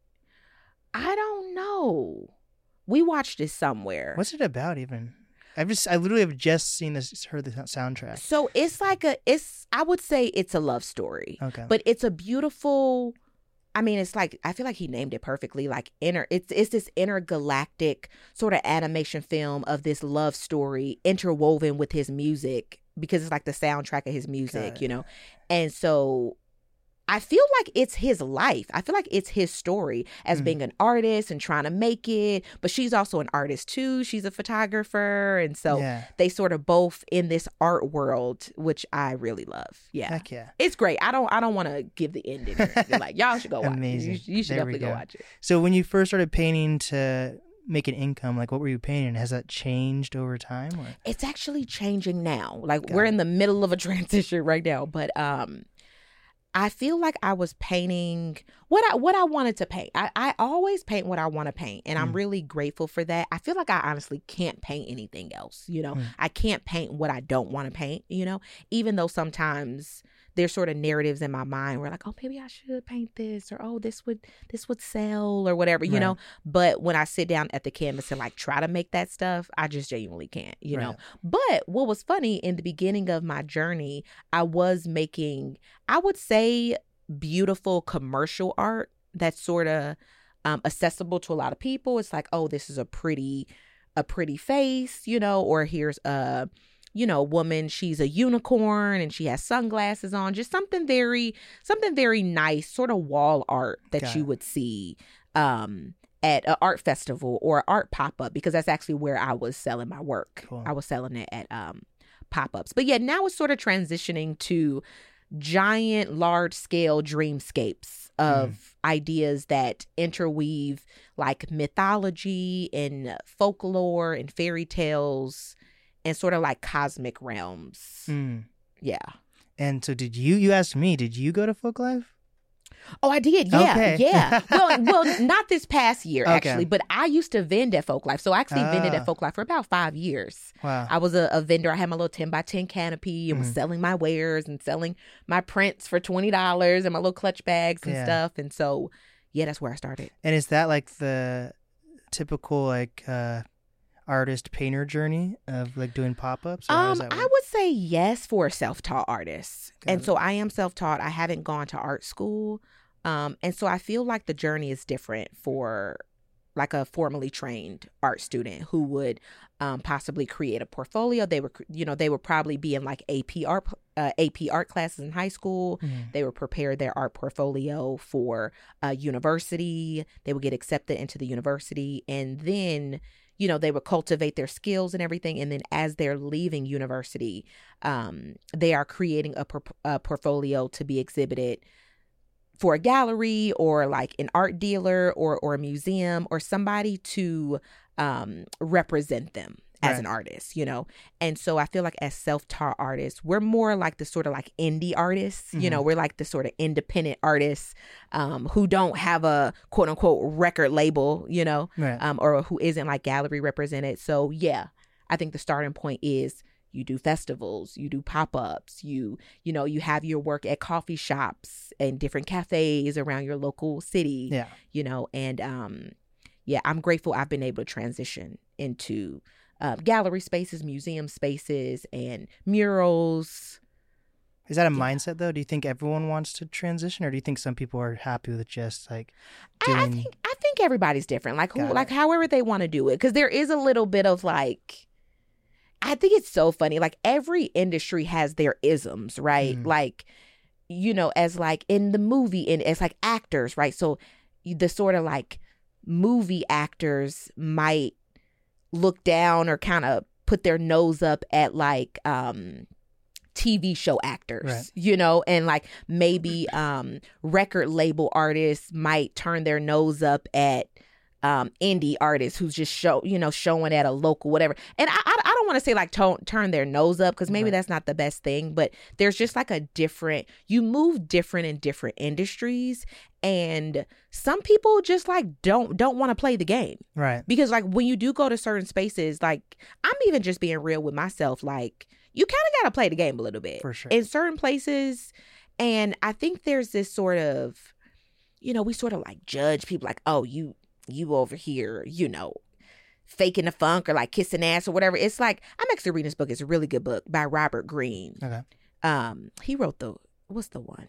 [SPEAKER 2] I don't know. We watched it somewhere.
[SPEAKER 1] What's it about even? I've just I literally have just seen this heard the soundtrack.
[SPEAKER 2] so it's like a it's I would say it's a love story.
[SPEAKER 1] Okay.
[SPEAKER 2] But it's a beautiful I mean it's like I feel like he named it perfectly like inner it's it's this intergalactic sort of animation film of this love story interwoven with his music because it's like the soundtrack of his music, you know. And so I feel like it's his life. I feel like it's his story as
[SPEAKER 1] Mhm.
[SPEAKER 2] being an artist and trying to make it. But she's also an artist too. She's a photographer. And so
[SPEAKER 1] yeah.
[SPEAKER 2] they sort of both in this art world, which I really love. Yeah.
[SPEAKER 1] Heck yeah.
[SPEAKER 2] It's great. I don't I don't want to give the ending. like y'all should go watch
[SPEAKER 1] Amazing.
[SPEAKER 2] it. You, you should
[SPEAKER 1] There
[SPEAKER 2] definitely go
[SPEAKER 1] go.
[SPEAKER 2] watch it.
[SPEAKER 1] So when you first started painting to make an income, like what were you painting? Has that changed over time? Or?
[SPEAKER 2] It's actually changing now. Like
[SPEAKER 1] Got
[SPEAKER 2] we're
[SPEAKER 1] it.
[SPEAKER 2] in the middle of a transition right now, but um I feel like I was painting what I what I wanted to paint. I, I always paint what I want to paint, and I'm
[SPEAKER 1] Mm.
[SPEAKER 2] really grateful for that. I feel like I honestly can't paint anything else. You know,
[SPEAKER 1] Mm.
[SPEAKER 2] I can't paint what I don't want to paint. You know, even though sometimes there's sort of narratives in my mind where like, oh, maybe I should paint this, or oh, this would this would sell, or whatever. You
[SPEAKER 1] Right.
[SPEAKER 2] know, but when I sit down at the canvas and like try to make that stuff, I just genuinely can't. You know, but what was funny in the beginning of my journey, I was making, I would say, beautiful commercial art that's sort of um, accessible to a lot of people. It's like, oh, this is a pretty, a pretty face, you know, or here's a, you know, woman. She's a unicorn and she has sunglasses on. Just something very, something very nice, sort of wall art that
[SPEAKER 1] Got
[SPEAKER 2] you
[SPEAKER 1] it.
[SPEAKER 2] would see. Um, at an art festival or art pop up because that's actually where I was selling my work.
[SPEAKER 1] Cool.
[SPEAKER 2] I was selling it at um pop ups. But yeah, now it's sort of transitioning to giant, large scale dreamscapes of ideas that interweave like mythology and folklore and fairy tales and sort of like cosmic realms.
[SPEAKER 1] Mm.
[SPEAKER 2] Yeah.
[SPEAKER 1] And so did you? You asked me. Did you go to Folk Life?
[SPEAKER 2] Oh, I did. Yeah,
[SPEAKER 1] Okay.
[SPEAKER 2] yeah. Well, well, not this past year
[SPEAKER 1] Okay.
[SPEAKER 2] actually, but I used to vend at Folk Life. So I actually vended
[SPEAKER 1] Ah.
[SPEAKER 2] at Folk Life for about five years.
[SPEAKER 1] Wow.
[SPEAKER 2] I was a, a vendor. I had my little 10 by 10 canopy and was
[SPEAKER 1] Mhm.
[SPEAKER 2] selling my wares and selling my prints for $20 and my little clutch bags and
[SPEAKER 1] Yeah.
[SPEAKER 2] stuff. And so, yeah, that's where I started.
[SPEAKER 1] And is that like the typical like uh artist painter journey of like doing pop ups?
[SPEAKER 2] Um, I would say yes for a self-taught artist.
[SPEAKER 1] Got
[SPEAKER 2] and
[SPEAKER 1] it.
[SPEAKER 2] so I am self-taught. I haven't gone to art school. Um, and so I feel like the journey is different for like a formally trained art student who would um, possibly create a portfolio. They were, you know, they would probably be in like AP art, uh, AP art classes in high school.
[SPEAKER 1] Mhm.
[SPEAKER 2] They would prepare their art portfolio for a university. They would get accepted into the university. And then, you know, they would cultivate their skills and everything. And then as they're leaving university, um, they are creating a, por- a portfolio to be exhibited for a gallery or like an art dealer or or a museum or somebody to um represent them as
[SPEAKER 1] Right.
[SPEAKER 2] an artist, you know? And so I feel like as self-taught artists, we're more like the sort of like indie artists, you know, we're like the sort of independent artists um who don't have a quote unquote record label, you know,
[SPEAKER 1] Right.
[SPEAKER 2] um or who isn't like gallery represented. So yeah, I think the starting point is you do festivals, you do pop-ups, you you know, you have your work at coffee shops and different cafes around your local city
[SPEAKER 1] yeah.
[SPEAKER 2] you know and um yeah i'm grateful i've been able to transition into uh, gallery spaces museum spaces and murals
[SPEAKER 1] Is that a
[SPEAKER 2] Yeah.
[SPEAKER 1] mindset though? Do you think everyone wants to transition, or do you think some people are happy with just like
[SPEAKER 2] I, I think i think everybody's different like who like however they want to do it because there is a little bit of like i think it's so funny like every industry has their isms right
[SPEAKER 1] Mhm.
[SPEAKER 2] like you know as like in the movie and as like actors right so the sort of like movie actors might look down or kind of put their nose up at like um TV show actors,
[SPEAKER 1] Right.
[SPEAKER 2] you know, and like maybe um record label artists might turn their nose up at um indie artists who's just show you know showing at a local whatever and i i, I don't want to say like to- turn their nose up because maybe
[SPEAKER 1] Right.
[SPEAKER 2] that's not the best thing but there's just like a different you move different in different industries and some people just like don't don't want to play the game
[SPEAKER 1] right.
[SPEAKER 2] because like when you do go to certain spaces like i'm even just being real with myself like you kind of got to play the game a little bit
[SPEAKER 1] For sure.
[SPEAKER 2] in certain places and i think there's this sort of you know we sort of like judge people like oh you you over here you know faking the funk or like kissing ass or whatever. It's like i'm actually reading this book. It's a really good book by robert greene.
[SPEAKER 1] Okay.
[SPEAKER 2] um he wrote the what's the one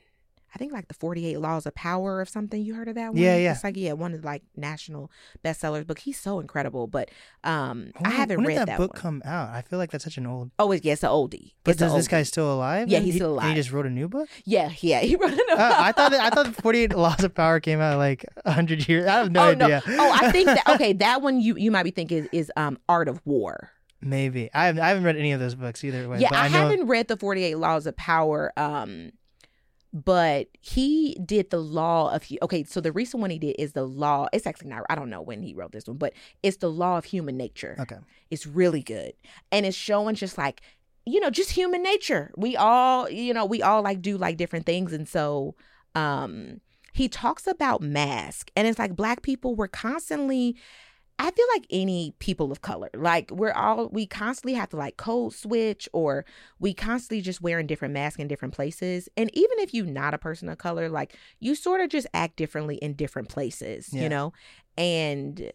[SPEAKER 2] I think like the 48 Laws of Power or something. You heard of that one?
[SPEAKER 1] Yeah, yeah.
[SPEAKER 2] It's like yeah, one of the, like national bestsellers book. He's so incredible, but um I haven't
[SPEAKER 1] when
[SPEAKER 2] read
[SPEAKER 1] did that,
[SPEAKER 2] that
[SPEAKER 1] book
[SPEAKER 2] one.
[SPEAKER 1] come out? I feel like that's such an old.
[SPEAKER 2] Oh, it's, yeah, it's an oldie.
[SPEAKER 1] But
[SPEAKER 2] It's
[SPEAKER 1] does this guy still alive?
[SPEAKER 2] Yeah, he's
[SPEAKER 1] he-
[SPEAKER 2] still
[SPEAKER 1] and he just wrote a new book.
[SPEAKER 2] Yeah, yeah. He wrote it.
[SPEAKER 1] Uh, I thought that, I thought the Forty Eight Laws of Power came out like hundred years. I have no
[SPEAKER 2] oh
[SPEAKER 1] idea.
[SPEAKER 2] no! Oh, I think that okay. That one you you might be thinking is, is um Art of War.
[SPEAKER 1] Maybe I haven't, I haven't read any of those books either. Way,
[SPEAKER 2] yeah, I,
[SPEAKER 1] I,
[SPEAKER 2] haven't read the Forty Eight Laws of Power. Um, but he did the law of okay. So the recent one he did is the law. It's actually not. I don't know when he wrote this one, but it's the law of human nature.
[SPEAKER 1] Okay.
[SPEAKER 2] It's really good. And it's showing just like, you know, just human nature. We all, you know, we all like do like different things. And so um he talks about mask. And it's like black people were constantly I feel like any people of color, like we're all we constantly have to like code switch or we constantly just wearing different masks in different places. And even if you're not a person of color, like you sort of just act differently in different places,
[SPEAKER 1] Yeah.
[SPEAKER 2] you know? And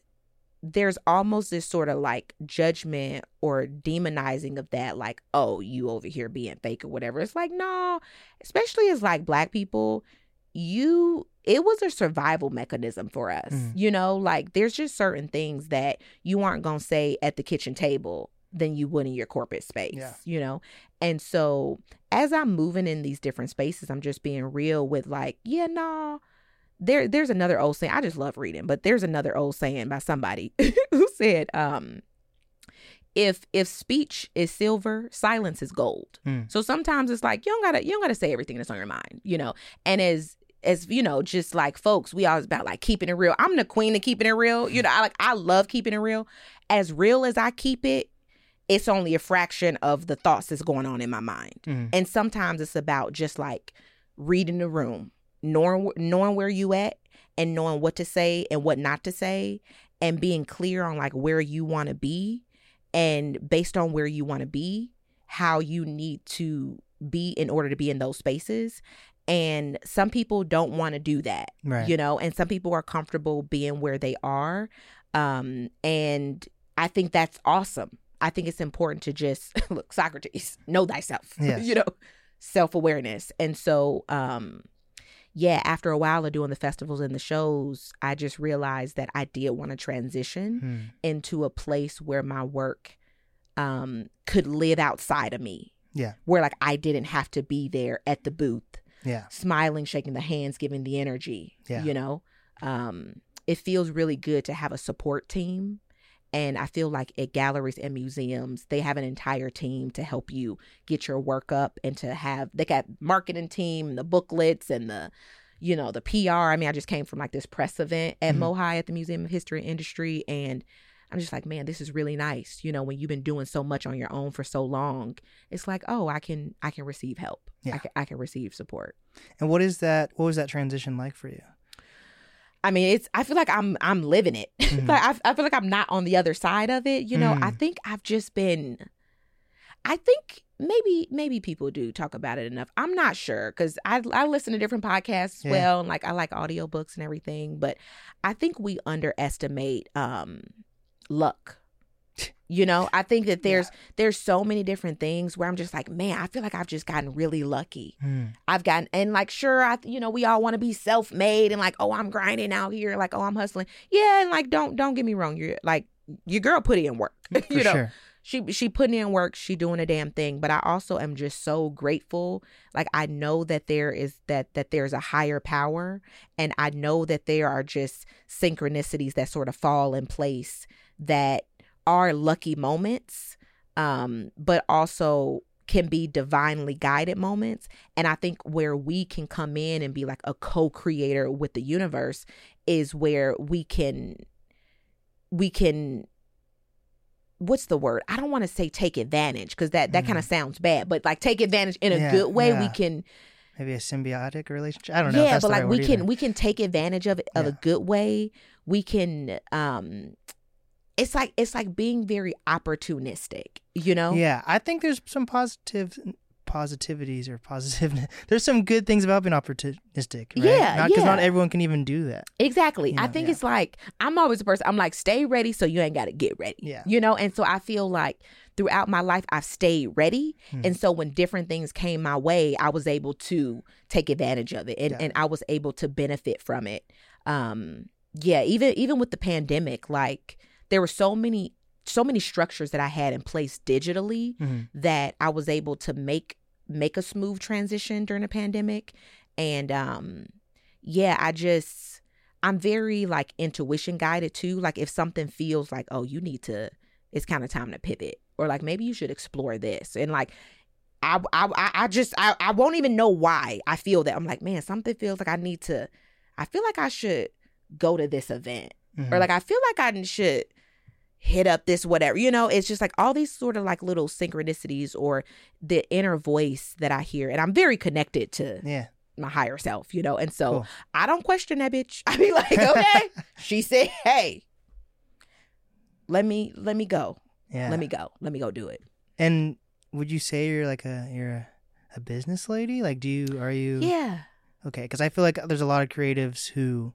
[SPEAKER 2] there's almost this sort of like judgment or demonizing of that, like, oh, you over here being fake or whatever. It's like, no, especially as like black people, you it was a survival mechanism for us.
[SPEAKER 1] Mhm.
[SPEAKER 2] You know, like there's just certain things that you aren't gonna say at the kitchen table than you would in your corporate space.
[SPEAKER 1] Yeah.
[SPEAKER 2] You know? And so as I'm moving in these different spaces, I'm just being real with like, yeah, no, there there's another old saying. I just love reading, but there's another old saying by somebody who said, um, if if speech is silver, silence is gold.
[SPEAKER 1] Hmm.
[SPEAKER 2] So sometimes it's like you don't gotta you don't gotta say everything that's on your mind, you know. And as as you know, just like folks, we always about like keeping it real. I'm the queen of keeping it real. You know, I like I love keeping it real. As real as I keep it, it's only a fraction of the thoughts that's going on in my mind.
[SPEAKER 1] Mhm.
[SPEAKER 2] And sometimes it's about just like reading the room, knowing knowing where you at, and knowing what to say and what not to say, and being clear on like where you want to be, and based on where you want to be, how you need to be in order to be in those spaces. And some people don't want to do that
[SPEAKER 1] Right.
[SPEAKER 2] you know and some people are comfortable being where they are um and i think that's awesome i think it's important to just look socrates know thyself
[SPEAKER 1] Yes.
[SPEAKER 2] you know self-awareness and so um yeah after a while of doing the festivals and the shows i just realized that i did want to transition
[SPEAKER 1] Hmm.
[SPEAKER 2] into a place where my work um could live outside of me
[SPEAKER 1] Yeah.
[SPEAKER 2] where like i didn't have to be there at the booth
[SPEAKER 1] Yeah.
[SPEAKER 2] smiling, shaking the hands, giving the energy.
[SPEAKER 1] Yeah.
[SPEAKER 2] You know, um, it feels really good to have a support team. And I feel like at galleries and museums, they have an entire team to help you get your work up and to have they got marketing team, the booklets and the, you know, the PR. I mean, I just came from like this press event at
[SPEAKER 1] Mhm.
[SPEAKER 2] MOHAI at the Museum of History and Industry, and I'm just like, man, this is really nice. You know, when you've been doing so much on your own for so long, it's like, oh, I can I can receive help.
[SPEAKER 1] Yeah.
[SPEAKER 2] I can I can receive support.
[SPEAKER 1] And what is that? What was that transition like for you?
[SPEAKER 2] I mean, it's I feel like I'm I'm living it.
[SPEAKER 1] Mhm.
[SPEAKER 2] like I, I feel like I'm not on the other side of it. You know, I
[SPEAKER 1] Mm.
[SPEAKER 2] think I've just been. I think maybe maybe people do talk about it enough. I'm not sure because I I listen to different podcasts as
[SPEAKER 1] Yeah.
[SPEAKER 2] well, and like I like audiobooks and everything. But I think we underestimate um luck. You know, I think that there's there's so many different things where I'm just like, man, I feel like I've just gotten really lucky.
[SPEAKER 1] Hmm.
[SPEAKER 2] I've gotten and like sure I you know we all want to be self-made and like oh I'm grinding out here like oh I'm hustling yeah and like don't don't get me wrong you're like your girl put in work you know
[SPEAKER 1] sure.
[SPEAKER 2] she she putting in work she doing a damn thing but I also am just so grateful like I know that there is that that there's a higher power and I know that there are just synchronicities that sort of fall in place that are lucky moments um but also can be divinely guided moments and I think where we can come in and be like a co-creator with the universe is where we can we can what's the word? I don't want to say take advantage because that that kind of sounds bad, but like take advantage in a
[SPEAKER 1] Mm. Yeah,
[SPEAKER 2] good way. We can
[SPEAKER 1] Maybe a symbiotic relationship. I don't know.
[SPEAKER 2] yeah, but like
[SPEAKER 1] right
[SPEAKER 2] we can
[SPEAKER 1] either.
[SPEAKER 2] we can take advantage of it of a good way. We can um it's like it's like being very opportunistic, you know?
[SPEAKER 1] Yeah, I think there's some positive positivities or positive. There's some good things about being opportunistic, right?
[SPEAKER 2] Yeah,
[SPEAKER 1] not because not
[SPEAKER 2] yeah.
[SPEAKER 1] everyone can even do that.
[SPEAKER 2] Exactly.
[SPEAKER 1] You
[SPEAKER 2] I think
[SPEAKER 1] yeah.
[SPEAKER 2] it's like I'm always a person. I'm like, stay ready so you ain't got to get ready.
[SPEAKER 1] Yeah.
[SPEAKER 2] You know, and so I feel like throughout my life I've stayed ready,
[SPEAKER 1] Hmm.
[SPEAKER 2] and so when different things came my way, I was able to take advantage of it, and
[SPEAKER 1] Got
[SPEAKER 2] and I was able to benefit from it. Um, yeah. Even even with the pandemic, like there were so many so many structures that I had in place digitally
[SPEAKER 1] Mhm.
[SPEAKER 2] that I was able to make make a smooth transition during the pandemic. And um yeah, I just I'm very like intuition guided too. Like if something feels like, oh, you need to it's kind of time to pivot. Or like maybe you should explore this. And like I I I- I just I, I won't even know why I feel that. I'm like, man, something feels like I need to I feel like I should go to this event
[SPEAKER 1] Mhm.
[SPEAKER 2] or like I feel like I should hit up this whatever. You know, it's just like all these sort of like little synchronicities or the inner voice that I hear, and I'm very connected to
[SPEAKER 1] yeah,
[SPEAKER 2] my higher self. You know, and so
[SPEAKER 1] Cool.
[SPEAKER 2] I don't question that bitch. I be like, okay, she said, hey, let me let me go,
[SPEAKER 1] yeah.
[SPEAKER 2] let me go, let me go do it.
[SPEAKER 1] And would you say you're like a you're a, a business lady? Like, do you are you?
[SPEAKER 2] Yeah,
[SPEAKER 1] Okay, because I feel like there's a lot of creatives who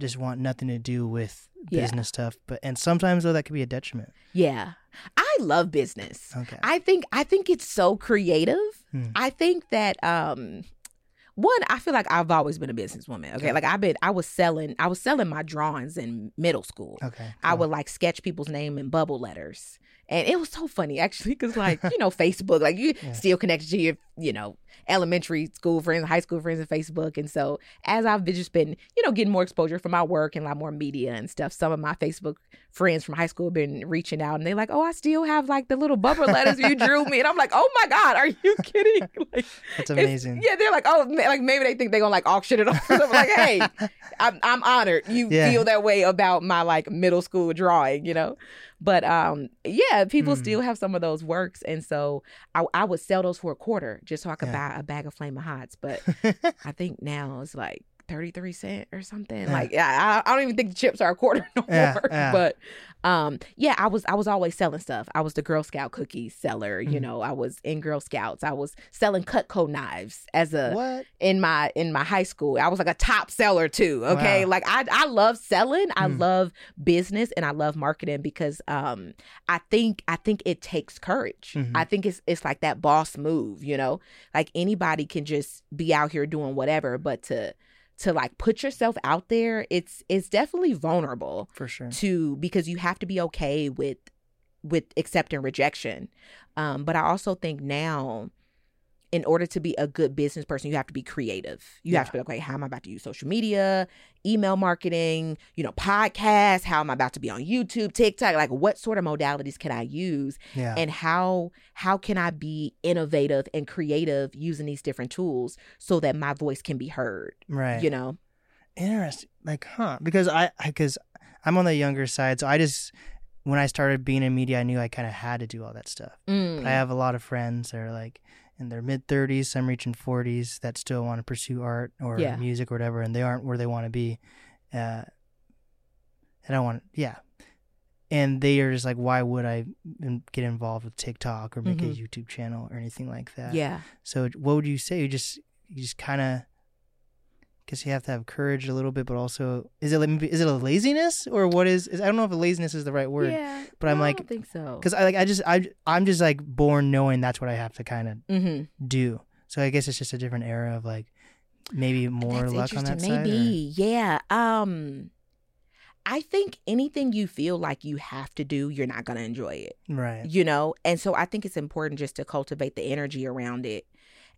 [SPEAKER 1] just want nothing to do with
[SPEAKER 2] Yeah.
[SPEAKER 1] business stuff, but and sometimes though that could be a detriment.
[SPEAKER 2] yeah. I love business.
[SPEAKER 1] Okay.
[SPEAKER 2] I think I think it's so creative.
[SPEAKER 1] Hmm.
[SPEAKER 2] I think that um one, I feel like I've always been a businesswoman. Okay.
[SPEAKER 1] Okay.
[SPEAKER 2] Like I've been I was selling I was selling my drawings in middle school.
[SPEAKER 1] Okay.
[SPEAKER 2] I would like sketch people's name in bubble letters. And it was so funny actually, because like, you know, Facebook, like you
[SPEAKER 1] Yeah.
[SPEAKER 2] still connected to your, you know, elementary school friends, high school friends on Facebook. And so as I've been- just been, you know, getting more exposure for my work and a lot more media and stuff, some of my Facebook friends from high school have been reaching out and they're like, Oh, I still have like the little bubble letters you drew me. And I'm like, Oh my God, are you kidding? Like
[SPEAKER 1] That's amazing.
[SPEAKER 2] Yeah, they're like, oh, like maybe they think they're gonna like auction it off. I'm like, hey, I'm I'm honored you
[SPEAKER 1] Yeah.
[SPEAKER 2] feel that way about my like middle school drawing, you know. But um, yeah, people
[SPEAKER 1] Hmm.
[SPEAKER 2] still have some of those works, and so I I would sell those for a quarter just so I could
[SPEAKER 1] Yeah.
[SPEAKER 2] buy a bag of Flame of Hots. But I think now it's like. 33 cent or something
[SPEAKER 1] Yeah.
[SPEAKER 2] like yeah I, I don't even think the chips are a quarter no
[SPEAKER 1] Yeah,
[SPEAKER 2] more
[SPEAKER 1] yeah.
[SPEAKER 2] but um yeah i was i was always selling stuff i was the girl scout cookie seller you
[SPEAKER 1] Mhm.
[SPEAKER 2] know i was in girl scouts i was selling cutco knives as a
[SPEAKER 1] what?
[SPEAKER 2] in my in my high school i was like a top seller too okay
[SPEAKER 1] Wow.
[SPEAKER 2] like i i love selling i
[SPEAKER 1] Hmm.
[SPEAKER 2] love business and i love marketing because um i think i think it takes courage
[SPEAKER 1] Mhm.
[SPEAKER 2] i think it's it's like that boss move you know like anybody can just be out here doing whatever but to to like put yourself out there it's it's definitely vulnerable
[SPEAKER 1] For sure.
[SPEAKER 2] to because you have to be okay with with accepting rejection um but i also think now in order to be a good business person, you have to be creative. You have to be like, okay, how am I about to use social media, email marketing, you know, podcasts? How am I about to be on YouTube, TikTok? Like, what sort of modalities can I use?
[SPEAKER 1] Yeah.
[SPEAKER 2] and how how can I be innovative and creative using these different tools so that my voice can be heard?
[SPEAKER 1] right.
[SPEAKER 2] You know,
[SPEAKER 1] Interesting. Like, huh? Because I, because I'm on the younger side, so I just when I started being in media, I knew I kind of had to do all that stuff.
[SPEAKER 2] Mm.
[SPEAKER 1] But I have a lot of friends that are like in their mid 30s, some reaching 40s that still want to pursue art or
[SPEAKER 2] Yeah.
[SPEAKER 1] music or whatever, and they aren't where they want to be. Uh, I don't want, yeah. And they are just like, why would I get involved with TikTok or make
[SPEAKER 2] Mhm.
[SPEAKER 1] a YouTube channel or anything like that?
[SPEAKER 2] yeah,
[SPEAKER 1] So what would you say? You just you just kind of guess you have to have courage a little bit, but also is it maybe- is it a laziness or what is, is I don't know if laziness is the right word
[SPEAKER 2] yeah.
[SPEAKER 1] but I'm
[SPEAKER 2] I
[SPEAKER 1] like-
[SPEAKER 2] don't think so.
[SPEAKER 1] because I like I just I I'm just like born knowing that's what I have to kind of
[SPEAKER 2] Mm-hmm.
[SPEAKER 1] do. So I guess it's just a different era of like maybe more
[SPEAKER 2] That's
[SPEAKER 1] luck on that
[SPEAKER 2] interesting.
[SPEAKER 1] side.
[SPEAKER 2] Maybe, yeah. Um, I think anything you feel like you have to do, you're not gonna enjoy it.
[SPEAKER 1] Right.
[SPEAKER 2] you know and so i think it's important just to cultivate the energy around it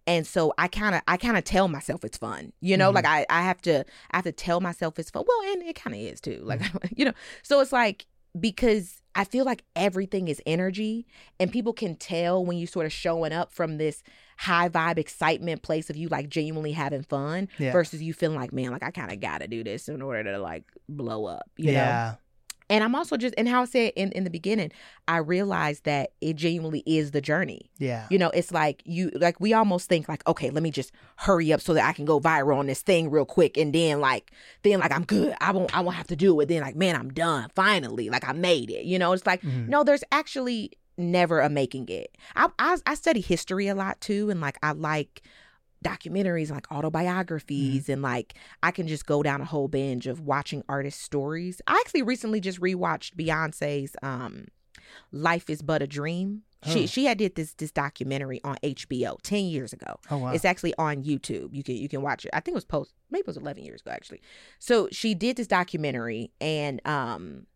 [SPEAKER 2] and so i kind of i kind of tell myself it's fun you know
[SPEAKER 1] Mhm.
[SPEAKER 2] like I, I have to i have to tell myself it's fun well and it kind of is too like you know so it's like because i feel like everything is energy and people can tell when you sort of showing up from this high vibe excitement place of you like genuinely having fun
[SPEAKER 1] Yeah.
[SPEAKER 2] versus you feeling like man like i kind of gotta do this in order to like blow up you know
[SPEAKER 1] yeah.
[SPEAKER 2] And I'm also just, and how I said in, in the beginning, I realized that it genuinely is the journey.
[SPEAKER 1] Yeah.
[SPEAKER 2] You know, it's like you, like we almost think like, okay, let me just hurry up so that I can go viral on this thing real quick. And then like, then like I'm good. I won't, I won't have to do it. Then like, man, I'm done. Finally, like I made it. You know, it's like,
[SPEAKER 1] Mhm.
[SPEAKER 2] no, there's actually never a making it. I, I, I study history a lot too. And like, I like documentaries, like autobiographies, and like I can just go down a whole binge of watching artist stories. I actually recently just rewatched Beyonce's um Life is But a Dream.
[SPEAKER 1] Oh.
[SPEAKER 2] She she had did this this documentary on HBO 10 years ago.
[SPEAKER 1] Oh wow.
[SPEAKER 2] It's actually on YouTube. You can you can watch it. I think it was post maybe it was 11 years ago actually. So she did this documentary and um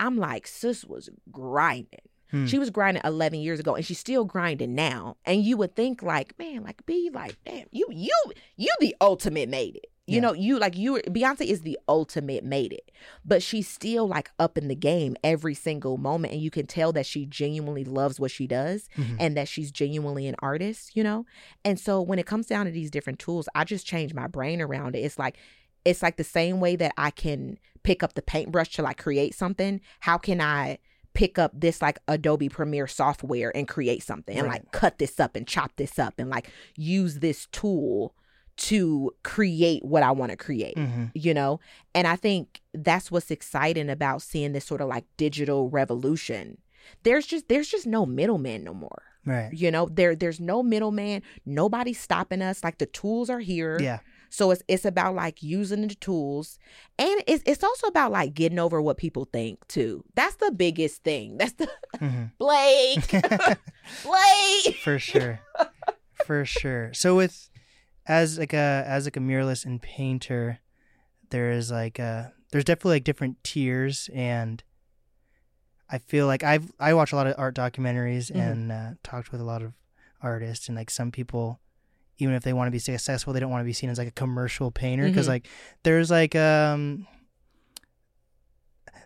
[SPEAKER 2] I'm like sis was grinding.
[SPEAKER 1] Hmm.
[SPEAKER 2] She was grinding 11 years ago and she's still grinding now. And you would think like, man, like be like, damn, you you you the ultimate made it. You
[SPEAKER 1] Yeah.
[SPEAKER 2] know, you like you Beyonce is the ultimate made it. But she's still like up in the game every single moment and you can tell that she genuinely loves what she does
[SPEAKER 1] Mhm.
[SPEAKER 2] and that she's genuinely an artist, you know? And so when it comes down to these different tools, I just change my brain around it. It's like it's like the same way that I can pick up the paintbrush to like create something. How can I pick up this like Adobe Premiere software and create something and like cut this up and chop this up and like use this tool to create what I want to create
[SPEAKER 1] Mhm.
[SPEAKER 2] you know? And i think that's what's exciting about seeing this sort of like digital revolution. There's just there's just no middleman no more.
[SPEAKER 1] Right.
[SPEAKER 2] you know there there's no middleman. Nobody's stopping us. Like the tools are here.
[SPEAKER 1] Yeah.
[SPEAKER 2] So it's it's about like using the tools and it's it's also about like getting over what people think too that's the biggest thing that's the
[SPEAKER 1] Mhm.
[SPEAKER 2] blake blake
[SPEAKER 1] For sure. For sure. So with as like a as like a muralist and painter, there is like a there's definitely like different tiers and I feel like I've I watch a lot of art documentaries
[SPEAKER 2] Mhm.
[SPEAKER 1] and uh, talked with a lot of artists and like some people even if they want to be successful they don't want to be seen as like a commercial painter because
[SPEAKER 2] Mhm.
[SPEAKER 1] like there's like um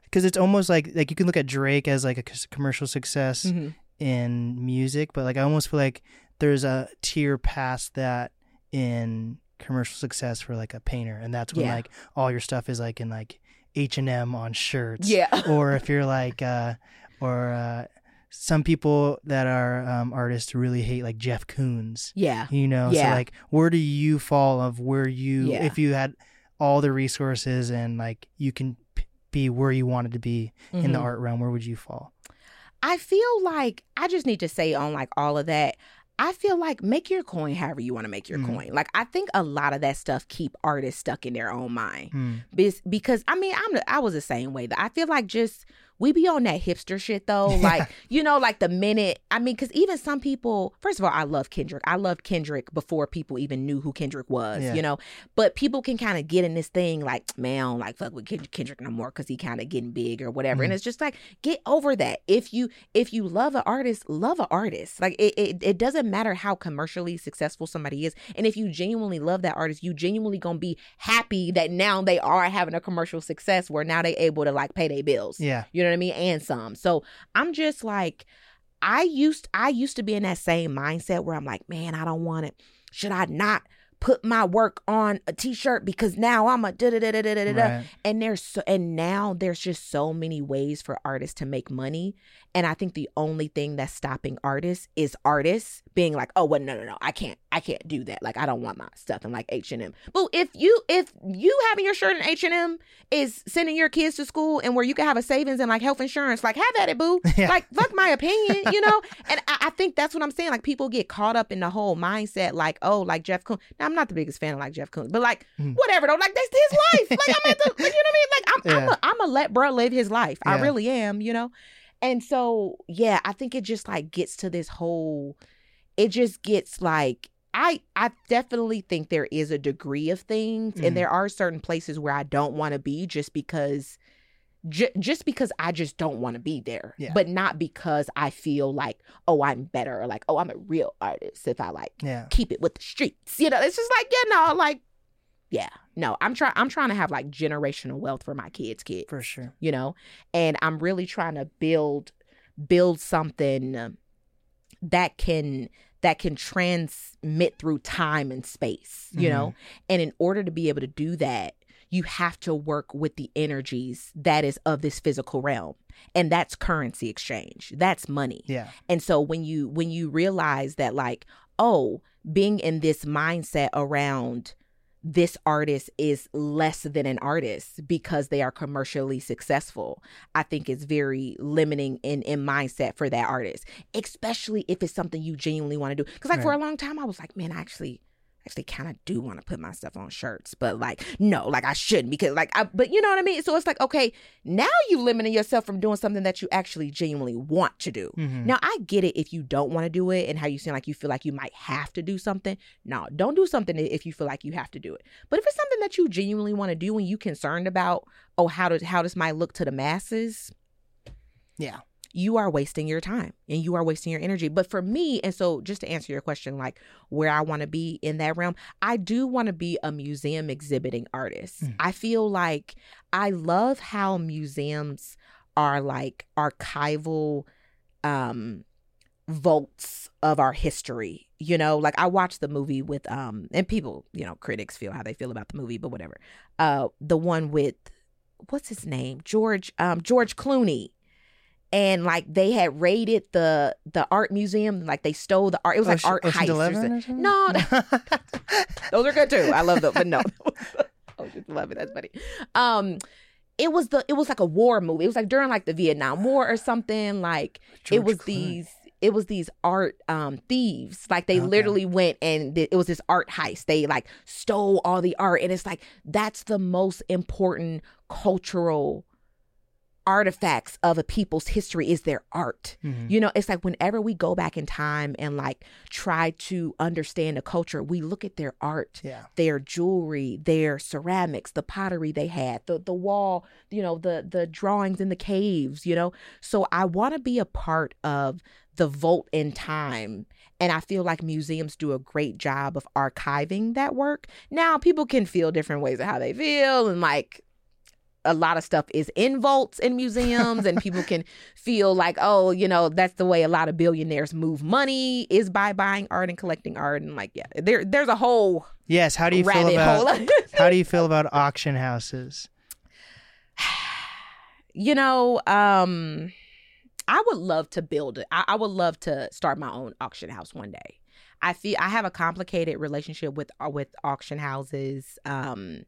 [SPEAKER 1] because it's almost like like you can look at Drake as like a commercial success
[SPEAKER 2] Mhm.
[SPEAKER 1] in music, but like I almost feel like there's a tier past that in commercial success for like a painter, and that's when
[SPEAKER 2] Yeah.
[SPEAKER 1] like all your stuff is like in like H and M on shirts,
[SPEAKER 2] yeah
[SPEAKER 1] or if you're like uh or uh some people that are um artists really hate like Jeff Koons,
[SPEAKER 2] yeah
[SPEAKER 1] you know,
[SPEAKER 2] yeah.
[SPEAKER 1] so like where do you fall of where you
[SPEAKER 2] Yeah.
[SPEAKER 1] if you had all the resources and like you can p- be where you wanted to be in the
[SPEAKER 2] Mhm.
[SPEAKER 1] art realm, where would you fall?
[SPEAKER 2] I feel like I just need to say on like all of that. I feel like make your coin however you want to make your
[SPEAKER 1] Mhm.
[SPEAKER 2] coin. Like I think a lot of that stuff keep artists stuck in their own mind.
[SPEAKER 1] Hmm.
[SPEAKER 2] Bes- Because I mean, I'm the, I was the same way. That I feel like just we be on that hipster shit though. Like, you know, like the minute, I mean, because even some people, first of all, I love Kendrick. I loved Kendrick before people even knew who Kendrick was,
[SPEAKER 1] Yeah.
[SPEAKER 2] you know? But people can kind of get in this thing like, man, I don't like fuck with Kend- Kendrick no more because he kind of getting big or whatever. And
[SPEAKER 1] Mhm.
[SPEAKER 2] it's just like, get over that. If you, if you love an artist, love an artist. Like, it, it, it doesn't matter how commercially successful somebody is. And if you genuinely love that artist, you genuinely gonna be happy that now they are having a commercial success where now they able to like pay their bills.
[SPEAKER 1] Yeah.
[SPEAKER 2] You know what I mean? And some. So I'm just like, I used I used to be in that same mindset where I'm like, man, I don't want it. Should I not put my work on a t-shirt because now I'm a da da da da da da da. And there's so, and now there's just so many ways for artists to make money. And I think the only thing that's stopping artists is artists being like, oh well, no, no, no, I can't, I can't do that. Like I don't want my stuff in like H and M. But if you if you having your shirt in H and M is sending your kids to school and where you can have a savings and like health insurance, like have at it, boo.
[SPEAKER 1] Yeah.
[SPEAKER 2] Like fuck my opinion, you know. And I, I think that's what I'm saying. Like people get caught up in the whole mindset, like oh, like Jeff Koons. Now I'm not the biggest fan of like Jeff Koons, but like
[SPEAKER 1] Mm.
[SPEAKER 2] whatever though. Like that's his life. Like I'm at the, like, you know what I mean? Like I'm, I'm, a, I'm a let bro live his life. I really am, you know. And so yeah, I think it just like gets to this whole. It just gets like I I definitely think there is a degree of things,
[SPEAKER 1] Mhm.
[SPEAKER 2] and there are certain places where I don't want to be just because. J- just because I just don't want to be there,
[SPEAKER 1] Yeah.
[SPEAKER 2] but not because I feel like, oh, I'm better, or like, oh, I'm a real artist if I like
[SPEAKER 1] Yeah.
[SPEAKER 2] keep it with the streets. You know, it's just like, you know, like, yeah, no, I'm trying. I'm trying to have like generational wealth for my kids' kids.
[SPEAKER 1] For sure.
[SPEAKER 2] You know, and I'm really trying to build build something um, that can that can transmit through time and space. You
[SPEAKER 1] Mm-hmm.
[SPEAKER 2] know, and in order to be able to do that, you have to work with the energies that is of this physical realm, and that's currency exchange. That's money.
[SPEAKER 1] Yeah.
[SPEAKER 2] And so when you when you realize that like, oh, being in this mindset around this artist is less than an artist because they are commercially successful, I think is very limiting in in mindset for that artist, especially if it's something you genuinely want to do. Because like for a long time, I was like, man, I actually actually kind of do want to put my stuff on shirts, but like no, like I shouldn't because like I but you know what I mean? So it's like okay, now you limiting yourself from doing something that you actually genuinely want to do.
[SPEAKER 1] Mhm.
[SPEAKER 2] Now I get it if you don't want to do it and how you seem like you feel like you might have to do something. No, don't do something if you feel like you have to do it. But if it's something that you genuinely want to do and you concerned about, oh, how does how does my look to the masses,
[SPEAKER 1] Yeah.
[SPEAKER 2] You are wasting your time and you are wasting your energy. But for me, and so just to answer your question, like where I want to be in that realm, I do want to be a museum exhibiting artist.
[SPEAKER 1] Mm.
[SPEAKER 2] I feel like I love how museums are like archival um vaults of our history you know like i watched the movie with um and people you know critics feel how they feel about the movie but whatever uh the one with what's his name george um george clooney and like they had raided the the art museum like they stole the art it was like
[SPEAKER 1] Ocean-
[SPEAKER 2] art
[SPEAKER 1] Ocean's
[SPEAKER 2] heist or
[SPEAKER 1] Eleven
[SPEAKER 2] something.
[SPEAKER 1] or something?
[SPEAKER 2] No, those are good too i love them but no oh just love it that's funny um it was the it was like a war movie it was like during like the vietnam war or something like it was
[SPEAKER 1] Clooney.
[SPEAKER 2] these it was these art um thieves like they
[SPEAKER 1] Okay.
[SPEAKER 2] literally went and th- it was this art heist they like stole all the art and it's like that's the most important cultural artifacts of a people's history is their art
[SPEAKER 1] Mhm.
[SPEAKER 2] you know it's like whenever we go back in time and like try to understand a culture we look at their art
[SPEAKER 1] Yeah.
[SPEAKER 2] their jewelry, their ceramics, the pottery they had, the the wall, you know, the the drawings in the caves, you know. So I want to be a part of the vault in time. And I feel like museums do a great job of archiving that work. Now, people can feel different ways of how they feel, and like a lot of stuff is in vaults in museums, and people can feel like, oh, you know, that's the way a lot of billionaires move money is by buying art and collecting art, and like, yeah, there there's a whole
[SPEAKER 1] Yes. How do you feel about how do you feel about auction houses?
[SPEAKER 2] you know, um, I would love to build it. I, I would love to start my own auction house one day. I feel I have a complicated relationship with with auction houses. Um,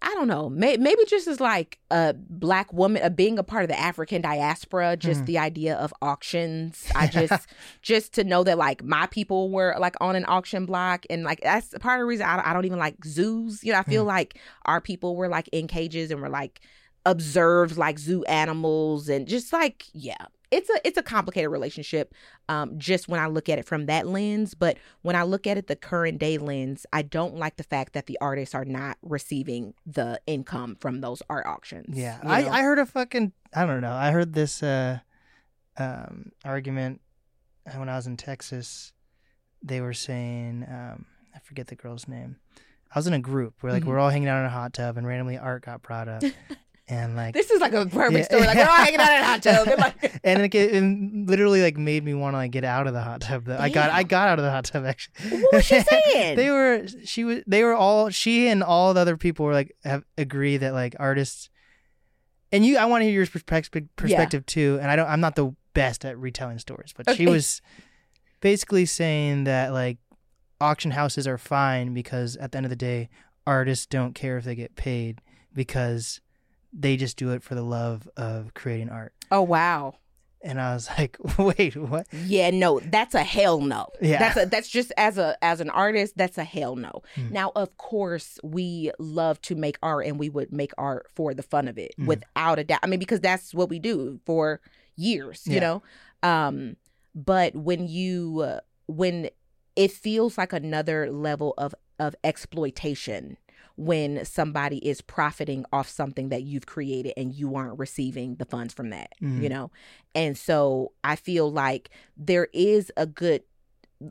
[SPEAKER 2] I don't know. May, maybe just as like a black woman, uh, being a part of the African diaspora, just
[SPEAKER 1] Mhm.
[SPEAKER 2] the idea of auctions. I just just to know that like my people were like on an auction block, and like that's part of the reason I, I don't even like zoos. You know, I feel like our people were like in cages and were like observed like zoo animals and just like yeah it's a it's a complicated relationship um just when i look at it from that lens but when i look at it the current day lens i don't like the fact that the artists are not receiving the income from those art auctions
[SPEAKER 1] Yeah,
[SPEAKER 2] you
[SPEAKER 1] I,
[SPEAKER 2] know?
[SPEAKER 1] I heard a fucking I don't know. I heard this uh, um, argument when I was in Texas. They were saying um, I forget the girl's name. I was in a group where like
[SPEAKER 2] Mhm.
[SPEAKER 1] we're all hanging out in a hot tub and randomly art got brought up and like
[SPEAKER 2] this is like a perfect
[SPEAKER 1] Yeah.
[SPEAKER 2] story like we're all hanging out in a hot tub and, like
[SPEAKER 1] and it, it literally like made me want to like get out of the hot tub. though. I got I got out of the hot tub actually.
[SPEAKER 2] what was she saying
[SPEAKER 1] they were she was they were all she and all the other people were like have agree that like artists and you I want to hear your perspective perspective too and I don't I'm not the best at retelling stories but she was basically saying that like auction houses are fine because at the end of the day artists don't care if they get paid because they just do it for the love of creating art
[SPEAKER 2] oh wow
[SPEAKER 1] and I was like wait what
[SPEAKER 2] Yeah, no, that's a hell no.
[SPEAKER 1] Yeah.
[SPEAKER 2] That's a that's just as a as an artist, that's a hell no.
[SPEAKER 1] Hmm.
[SPEAKER 2] Now, of course, we love to make art and we would make art for the fun of it,
[SPEAKER 1] Mhm.
[SPEAKER 2] without a doubt. I mean, because that's what we do for years, you
[SPEAKER 1] Yeah.
[SPEAKER 2] know. Um, but when you uh, when it feels like another level of of exploitation when somebody is profiting off something that you've created and you aren't receiving the funds from that
[SPEAKER 1] Mhm.
[SPEAKER 2] you know and so i feel like there is a good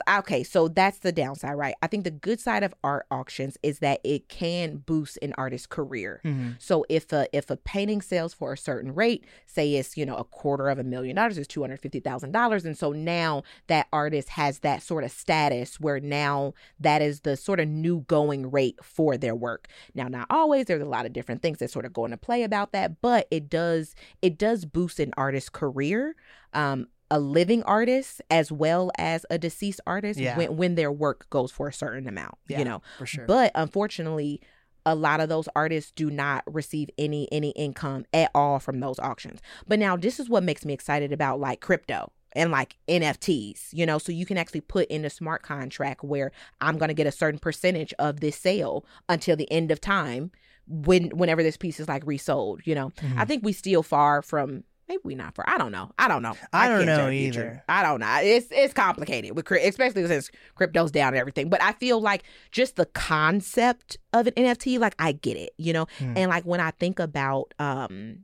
[SPEAKER 2] okay so that's the downside right i think the good side of art auctions is that it can boost an artist's career
[SPEAKER 1] Mhm.
[SPEAKER 2] so if a if a painting sells for a certain rate, say it's you know a quarter of a million dollars, it's two hundred fifty thousand dollars, and so now that artist has that sort of status where now that is the sort of new going rate for their work. Now, not always. There's a lot of different things that sort of go into play about that, but it does it does boost an artist's career. Um, a living artist as well as a deceased artist
[SPEAKER 1] Yeah.
[SPEAKER 2] when, when their work goes for a certain amount
[SPEAKER 1] Yeah.
[SPEAKER 2] you know
[SPEAKER 1] for sure
[SPEAKER 2] but unfortunately, a lot of those artists do not receive any any income at all from those auctions. But now this is what makes me excited about like crypto and like NFTs, you know, so you can actually put in a smart contract where I'm going to get a certain percentage of this sale until the end of time when whenever this piece is like resold, you know.
[SPEAKER 1] Mhm.
[SPEAKER 2] I think we still far from maybe we not for. I don't know. I don't know.
[SPEAKER 1] I don't
[SPEAKER 2] can't tell
[SPEAKER 1] know either.
[SPEAKER 2] I don't know. It's it's complicated with especially since crypto's down and everything. But I feel like just the concept of an NFT, like I get it, you know.
[SPEAKER 1] Hmm.
[SPEAKER 2] And like when I think about um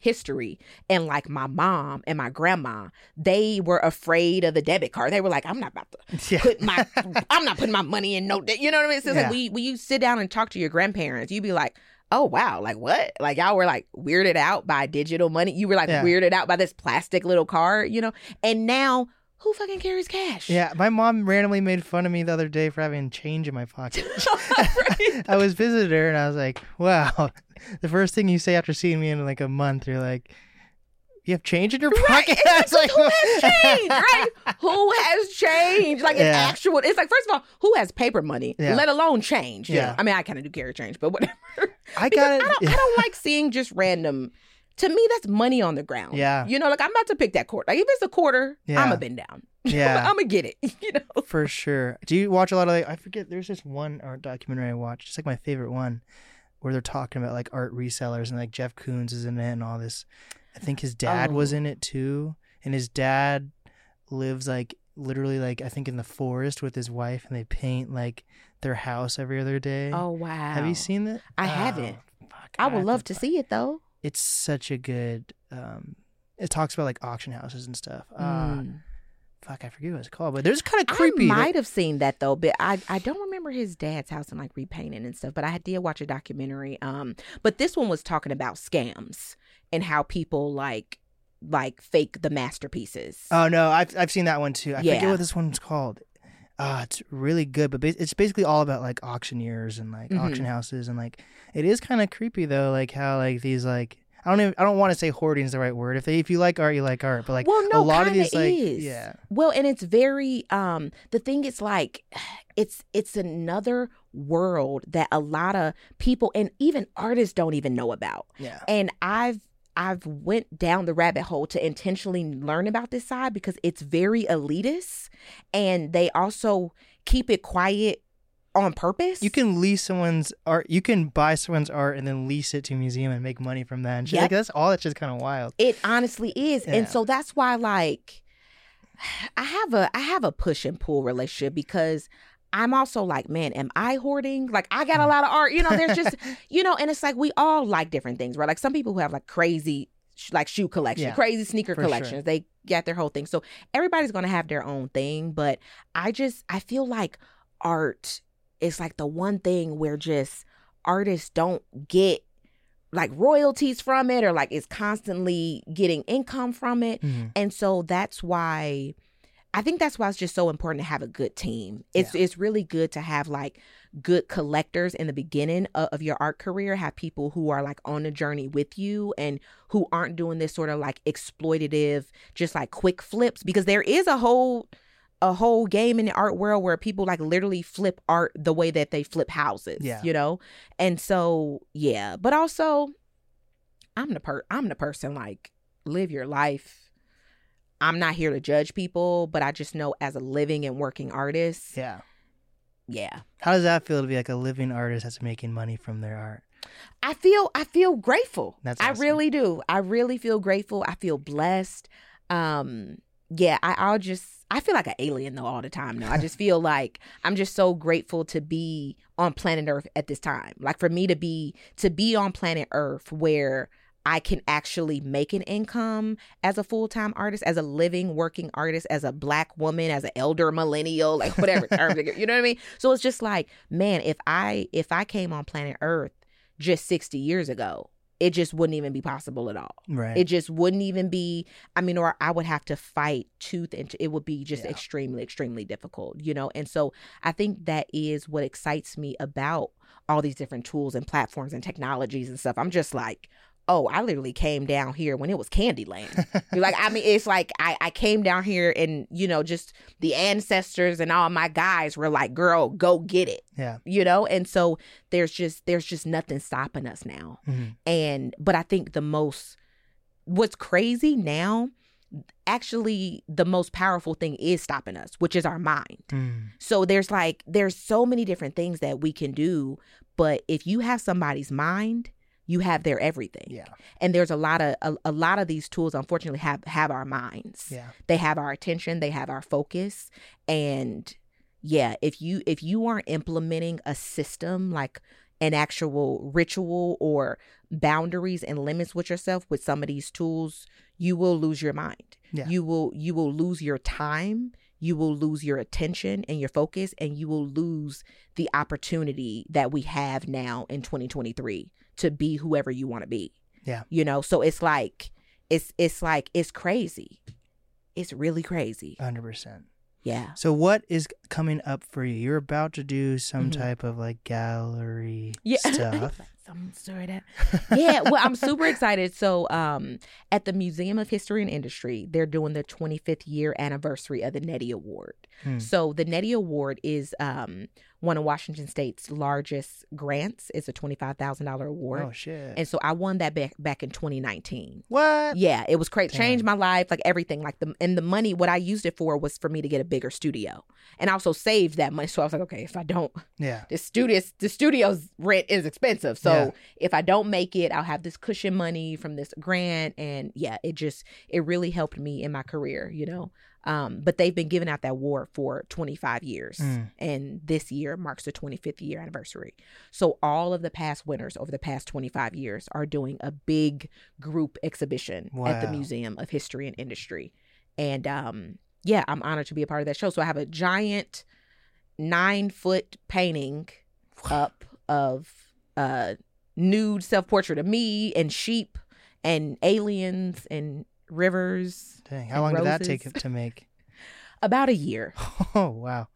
[SPEAKER 2] history and like my mom and my grandma, they were afraid of the debit card. They were like, I'm not about to
[SPEAKER 1] yeah.
[SPEAKER 2] put my I'm not putting my money in no debt. You know what I mean? So
[SPEAKER 1] Yeah.
[SPEAKER 2] like when you, when you sit down and talk to your grandparents, you'd be like, oh wow, like what? Like y'all were like weirded out by digital money. You were like
[SPEAKER 1] Yeah.
[SPEAKER 2] weirded out by this plastic little card, you know? And now who fucking carries cash?
[SPEAKER 1] Yeah, my mom randomly made fun of me the other day for having change in my pocket. I was visiting her and I was like, wow. The first thing you say after seeing me in like a month, you're like, you have change in your
[SPEAKER 2] Right,
[SPEAKER 1] pocket?
[SPEAKER 2] it's
[SPEAKER 1] I
[SPEAKER 2] like, who has changed, right? Who has changed? Like an actual. It's like first of all, who has paper money,
[SPEAKER 1] Yeah.
[SPEAKER 2] let alone change?
[SPEAKER 1] Yeah.
[SPEAKER 2] I mean, I kind of do carry change, but whatever.
[SPEAKER 1] I got
[SPEAKER 2] I
[SPEAKER 1] it.
[SPEAKER 2] don't, I don't like seeing just random. To me, that's money on the ground.
[SPEAKER 1] Yeah.
[SPEAKER 2] You know, like I'm about to pick that quarter. Like if it's a quarter,
[SPEAKER 1] Yeah.
[SPEAKER 2] I'm a bend down.
[SPEAKER 1] Yeah.
[SPEAKER 2] I'm gonna get it. You know.
[SPEAKER 1] For sure. Do you watch a lot of like I forget there's this one art documentary I watched, it's like my favorite one, where they're talking about like art resellers and like Jeff Koons is in it and all this. I think his dad was
[SPEAKER 2] Oh.
[SPEAKER 1] in it too. And his dad lives like literally like I think in the forest with his wife and they paint like their house every other day.
[SPEAKER 2] Oh wow.
[SPEAKER 1] Have you seen that?
[SPEAKER 2] I
[SPEAKER 1] Oh,
[SPEAKER 2] haven't.
[SPEAKER 1] fuck,
[SPEAKER 2] I would love to
[SPEAKER 1] fi-
[SPEAKER 2] see it though.
[SPEAKER 1] It's such a good um it talks about like auction houses and stuff. Uh,
[SPEAKER 2] Mm.
[SPEAKER 1] fuck, I forget what it's called, but there's kind of creepy.
[SPEAKER 2] I might have seen that though, but I I don't remember his dad's house and like repainting and stuff. But I did watch a documentary. Um, but this one was talking about scams and how people like like fake the masterpieces.
[SPEAKER 1] Oh no, I've I've seen that one too. I forget what this one's called. Uh, it's really good, but ba- it's basically all about like auctioneers and like
[SPEAKER 2] Mhm.
[SPEAKER 1] auction houses and like it is kind of creepy though, like how like these like I don't even I don't want to say hoarding is the right word. If they if you like art, you like art, but like
[SPEAKER 2] well, no,
[SPEAKER 1] a lot of these like
[SPEAKER 2] is.
[SPEAKER 1] yeah
[SPEAKER 2] Well, and it's very um the thing is like it's it's another world that a lot of people and even artists don't even know about.
[SPEAKER 1] yeah
[SPEAKER 2] and i've i've went down the rabbit hole to intentionally learn about this side because it's very elitist and they also keep it quiet on purpose.
[SPEAKER 1] You can lease someone's art. You can buy someone's art and then lease it to a museum and make money from that. And.
[SPEAKER 2] Yep.
[SPEAKER 1] Like that's all. That's just kind of wild.
[SPEAKER 2] It honestly is.
[SPEAKER 1] Yeah.
[SPEAKER 2] And so that's why like I have a I have a push and pull relationship because I'm also like, man, am I hoarding? Like I got a
[SPEAKER 1] Mm.
[SPEAKER 2] lot of art, you know, there's just you know, and it's like we all like different things, right? Like some people who have like crazy sh- like shoe collection,
[SPEAKER 1] Yeah,
[SPEAKER 2] crazy sneaker
[SPEAKER 1] for sure.
[SPEAKER 2] collections. They get their whole thing. So everybody's going to have their own thing, but I just I feel like art is like the one thing where just artists don't get like royalties from it or like is constantly getting income from it.
[SPEAKER 1] Mhm.
[SPEAKER 2] And so that's why I think that's why it's just so important to have a good team. It's it's really good to have like good collectors in the beginning of, of your art career, have people who are like on the journey with you and who aren't doing this sort of like exploitative just like quick flips because there is a whole a whole game in the art world where people like literally flip art the way that they flip houses,
[SPEAKER 1] Yeah.
[SPEAKER 2] you know? And so, yeah, but also I'm the per I'm the person like live your life. I'm not here to judge people, but I just know as a living and working artist,
[SPEAKER 1] Yeah.
[SPEAKER 2] yeah.
[SPEAKER 1] How does that feel to be like a living artist that's making money from their art?
[SPEAKER 2] I feel I feel grateful.
[SPEAKER 1] That's
[SPEAKER 2] I really do. I really feel grateful. I feel blessed. Um yeah, I, I'll just I feel like an alien though all the time now. I just feel like I'm just so grateful to be on planet Earth at this time. Like for me to be to be on planet Earth where I can actually make an income as a full time artist, as a living working artist, as a black woman, as an elder millennial, like whatever term you know what I mean? So it's just like, man, if I if I came on planet Earth just 60 years ago, it just wouldn't even be possible at all.
[SPEAKER 1] Right.
[SPEAKER 2] It just wouldn't even be. I mean, or I would have to fight tooth and it would be just
[SPEAKER 1] Yeah.
[SPEAKER 2] extremely, extremely difficult, you know. And so I think that is what excites me about all these different tools and platforms and technologies and stuff. I'm just like, oh, I literally came down here when it was Candyland. Like, I mean, it's like I, I came down here and you know, just the ancestors and all my guys were like, girl, go get it,
[SPEAKER 1] yeah.
[SPEAKER 2] you know. And so there's just there's just nothing stopping us now
[SPEAKER 1] Mhm.
[SPEAKER 2] and but i think the most what's crazy now actually the most powerful thing is stopping us which is our mind
[SPEAKER 1] Mm.
[SPEAKER 2] so there's like there's so many different things that we can do but if you have somebody's mind you have their everything
[SPEAKER 1] Yeah.
[SPEAKER 2] and there's a lot of a, a lot of these tools unfortunately have have our minds
[SPEAKER 1] Yeah.
[SPEAKER 2] they have our attention they have our focus and yeah if you if you aren't implementing a system like an actual ritual or boundaries and limits with yourself with some of these tools you will lose your mind
[SPEAKER 1] Yeah.
[SPEAKER 2] you will you will lose your time you will lose your attention and your focus and you will lose the opportunity that we have now in 2023 to be whoever you want to be
[SPEAKER 1] Yeah.
[SPEAKER 2] you know so it's like it's it's like it's crazy it's really crazy
[SPEAKER 1] 100%.
[SPEAKER 2] yeah
[SPEAKER 1] So what is coming up for you? You're about to do some
[SPEAKER 2] Mhm.
[SPEAKER 1] type of like gallery
[SPEAKER 2] yeah
[SPEAKER 1] stuff.
[SPEAKER 2] Some sort of yeah well i'm super excited. So um at the museum of history and industry they're doing the 25th year anniversary of the neddy award
[SPEAKER 1] Hmm.
[SPEAKER 2] so the neddy award is um one of washington state's largest grants it's a $25000 award
[SPEAKER 1] Oh shit.
[SPEAKER 2] and so i won that back back in 2019
[SPEAKER 1] what?
[SPEAKER 2] Yeah, it was crazy.
[SPEAKER 1] Damn.
[SPEAKER 2] Changed my life, like everything. Like the and the money, what I used it for was for me to get a bigger studio, and I also saved that money. So I was like, okay, if I don't,
[SPEAKER 1] Yeah.
[SPEAKER 2] the studio, the studio's rent is expensive. So
[SPEAKER 1] Yeah.
[SPEAKER 2] if I don't make it, I'll have this cushion money from this grant, and yeah, it just it really helped me in my career, you know. Um, but they've been giving out that award for 25 years,
[SPEAKER 1] Mm.
[SPEAKER 2] and this year marks the 25th year anniversary. So all of the past winners over the past 25 years are doing a big group exhibition at the Museum of History and Industry. And um yeah, I'm honored to be a part of that show. So I have a giant 9-foot painting up of uh nude self-portrait of me and sheep and aliens and rivers
[SPEAKER 1] Dang. How long did that take to make?
[SPEAKER 2] about a year.
[SPEAKER 1] Oh wow.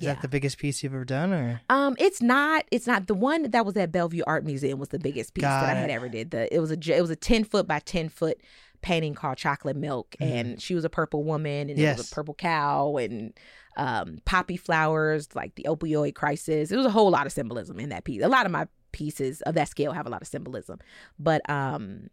[SPEAKER 1] Is
[SPEAKER 2] Yeah.
[SPEAKER 1] that the biggest piece you've ever done, or
[SPEAKER 2] Um, it's not. It's not the one that was at Bellevue Art Museum was the biggest piece that
[SPEAKER 1] Got
[SPEAKER 2] I had
[SPEAKER 1] it.
[SPEAKER 2] ever did. The it was a it was a ten foot by ten foot painting called Chocolate Milk,
[SPEAKER 1] Mhm.
[SPEAKER 2] and she was a purple woman, and it was
[SPEAKER 1] Yes.
[SPEAKER 2] a purple cow, and um, poppy flowers, like the opioid crisis. It was a whole lot of symbolism in that piece. A lot of my pieces of that scale have a lot of symbolism, but um.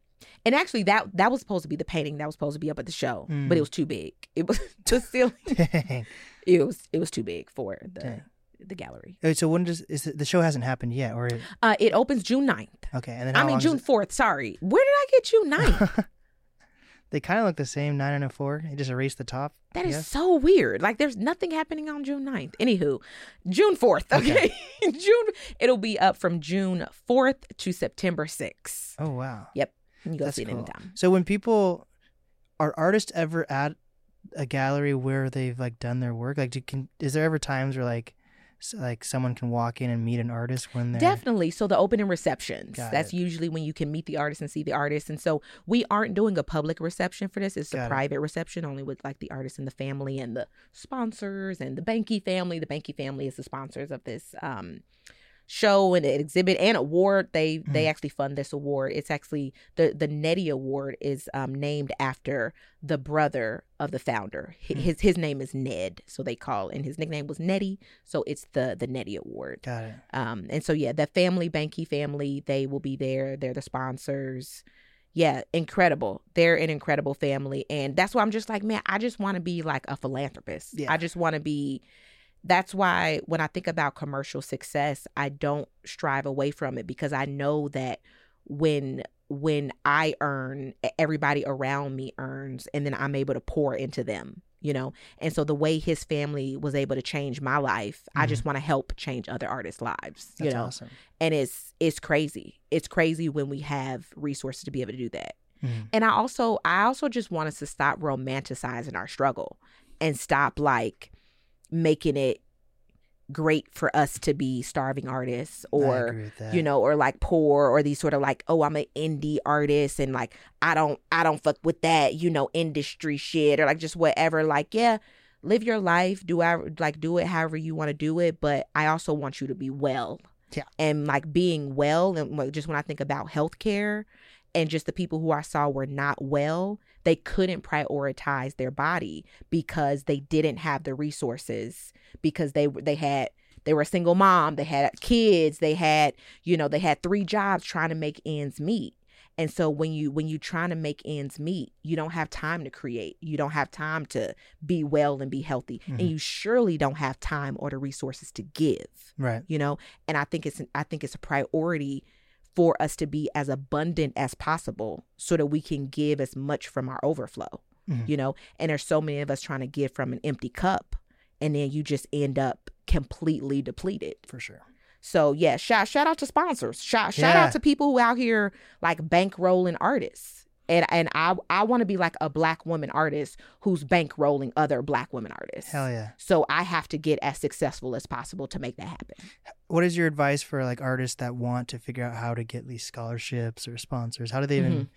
[SPEAKER 2] And actually, that that was supposed to be the painting that was supposed to be up at the show, but
[SPEAKER 1] Mm.
[SPEAKER 2] it was too big. It was the ceiling. It was it was too big for the
[SPEAKER 1] Dang.
[SPEAKER 2] the gallery.
[SPEAKER 1] So when does is it, the show hasn't happened yet, or
[SPEAKER 2] Uh, it opens June 9th.
[SPEAKER 1] okay? And then
[SPEAKER 2] I mean June fourth. Sorry, where did I get June 9th?
[SPEAKER 1] They kind of look the same, nine and a four. It just erased the top.
[SPEAKER 2] That is so weird. Like there's nothing happening on June 9th. Anywho, June 4th. Okay. June it'll be up from June 4th to September 6th.
[SPEAKER 1] Oh wow.
[SPEAKER 2] Yep. You go
[SPEAKER 1] That's
[SPEAKER 2] see it
[SPEAKER 1] cool.
[SPEAKER 2] anytime.
[SPEAKER 1] So when people are artists ever at a gallery where they've like done their work, like do, can is there ever times where like s- like someone can walk in and meet an artist when they're
[SPEAKER 2] Definitely. So the opening receptions.
[SPEAKER 1] Got
[SPEAKER 2] that's
[SPEAKER 1] it.
[SPEAKER 2] usually when you can meet the artist and see the artist. And so we aren't doing a public reception for this. It's
[SPEAKER 1] Got
[SPEAKER 2] a
[SPEAKER 1] it.
[SPEAKER 2] private reception only with like the artist and the family and the sponsors and the Behnke family. The Behnke family is the sponsors of this um show and exhibit and award. They they
[SPEAKER 1] Mhm.
[SPEAKER 2] actually fund this award. It's actually the the Neddy Award is um named after the brother of the founder. Hi-
[SPEAKER 1] Hmm.
[SPEAKER 2] His his name is Ned, so they call and his nickname was Neddy, so it's the the Neddy Award.
[SPEAKER 1] got it.
[SPEAKER 2] Um, and so yeah, the family, Behnke family, they will be there. They're the sponsors. Yeah, incredible. They're an incredible family. And that's why I'm just like, man, I just want to be like a philanthropist.
[SPEAKER 1] Yeah.
[SPEAKER 2] I just want to be that's why when I think about commercial success, I don't strive away from it because I know that when when I earn, everybody around me earns, and then I'm able to pour into them, you know? And so the way his family was able to change my life, I just want to help change other artists' lives,
[SPEAKER 1] That's
[SPEAKER 2] you know?
[SPEAKER 1] awesome.
[SPEAKER 2] And it's it's crazy. It's crazy when we have resources to be able to do that.
[SPEAKER 1] Mhm.
[SPEAKER 2] And I also I also just want us to stop romanticizing our struggle and stop like making it great for us to be starving artists or
[SPEAKER 1] agree with that.
[SPEAKER 2] you know or like poor or these sort of like oh i'm an indie artist and like i don't i don't fuck with that you know industry shit or like just whatever like yeah live your life do I like do it however you want to do it but i also want you to be well
[SPEAKER 1] Yeah.
[SPEAKER 2] and like being well and like, just when i think about healthcare and just the people who i saw were not well they couldn't prioritize their body because they didn't have the resources because they they had they were a single mom they had kids they had you know they had three jobs trying to make ends meet and so when you when you trying to make ends meet you don't have time to create you don't have time to be well and be healthy
[SPEAKER 1] Mhm.
[SPEAKER 2] and you surely don't have time or the resources to give
[SPEAKER 1] right.
[SPEAKER 2] you know and i think it's i think it's a priority for us to be as abundant as possible so that we can give as much from our overflow
[SPEAKER 1] Mhm.
[SPEAKER 2] you know and there's so many of us trying to give from an empty cup and then you just end up completely depleted
[SPEAKER 1] For sure.
[SPEAKER 2] so yeah shout shout out to sponsors shout shout
[SPEAKER 1] Yeah.
[SPEAKER 2] out to people who out here like bankrolling artists and and i i want to be like a black woman artist who's bankrolling other black women artists
[SPEAKER 1] Hell yeah.
[SPEAKER 2] so i have to get as successful as possible to make that happen
[SPEAKER 1] What is your advice for like artists that want to figure out how to get these scholarships or sponsors? How do they even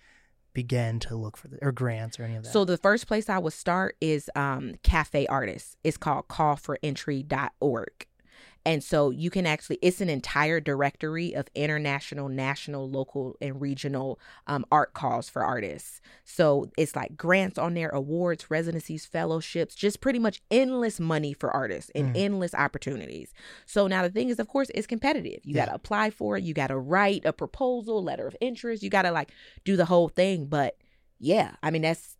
[SPEAKER 1] begin to look for the or grants or any of that?
[SPEAKER 2] Mm-hmm. So the first place I would start is um, Cafe Artists. It's called callforentry.org. And so you can actually, it's an entire directory of international, national, local, and regional um, art calls for artists. So it's like grants on there, awards, residencies, fellowships, just pretty much endless money for artists and
[SPEAKER 1] Mm.
[SPEAKER 2] endless opportunities. So now the thing is, of course, it's competitive. You
[SPEAKER 1] Yeah.
[SPEAKER 2] got to apply for it. You got to write a proposal, letter of interest. You got to like do the whole thing. But yeah, I mean, that's,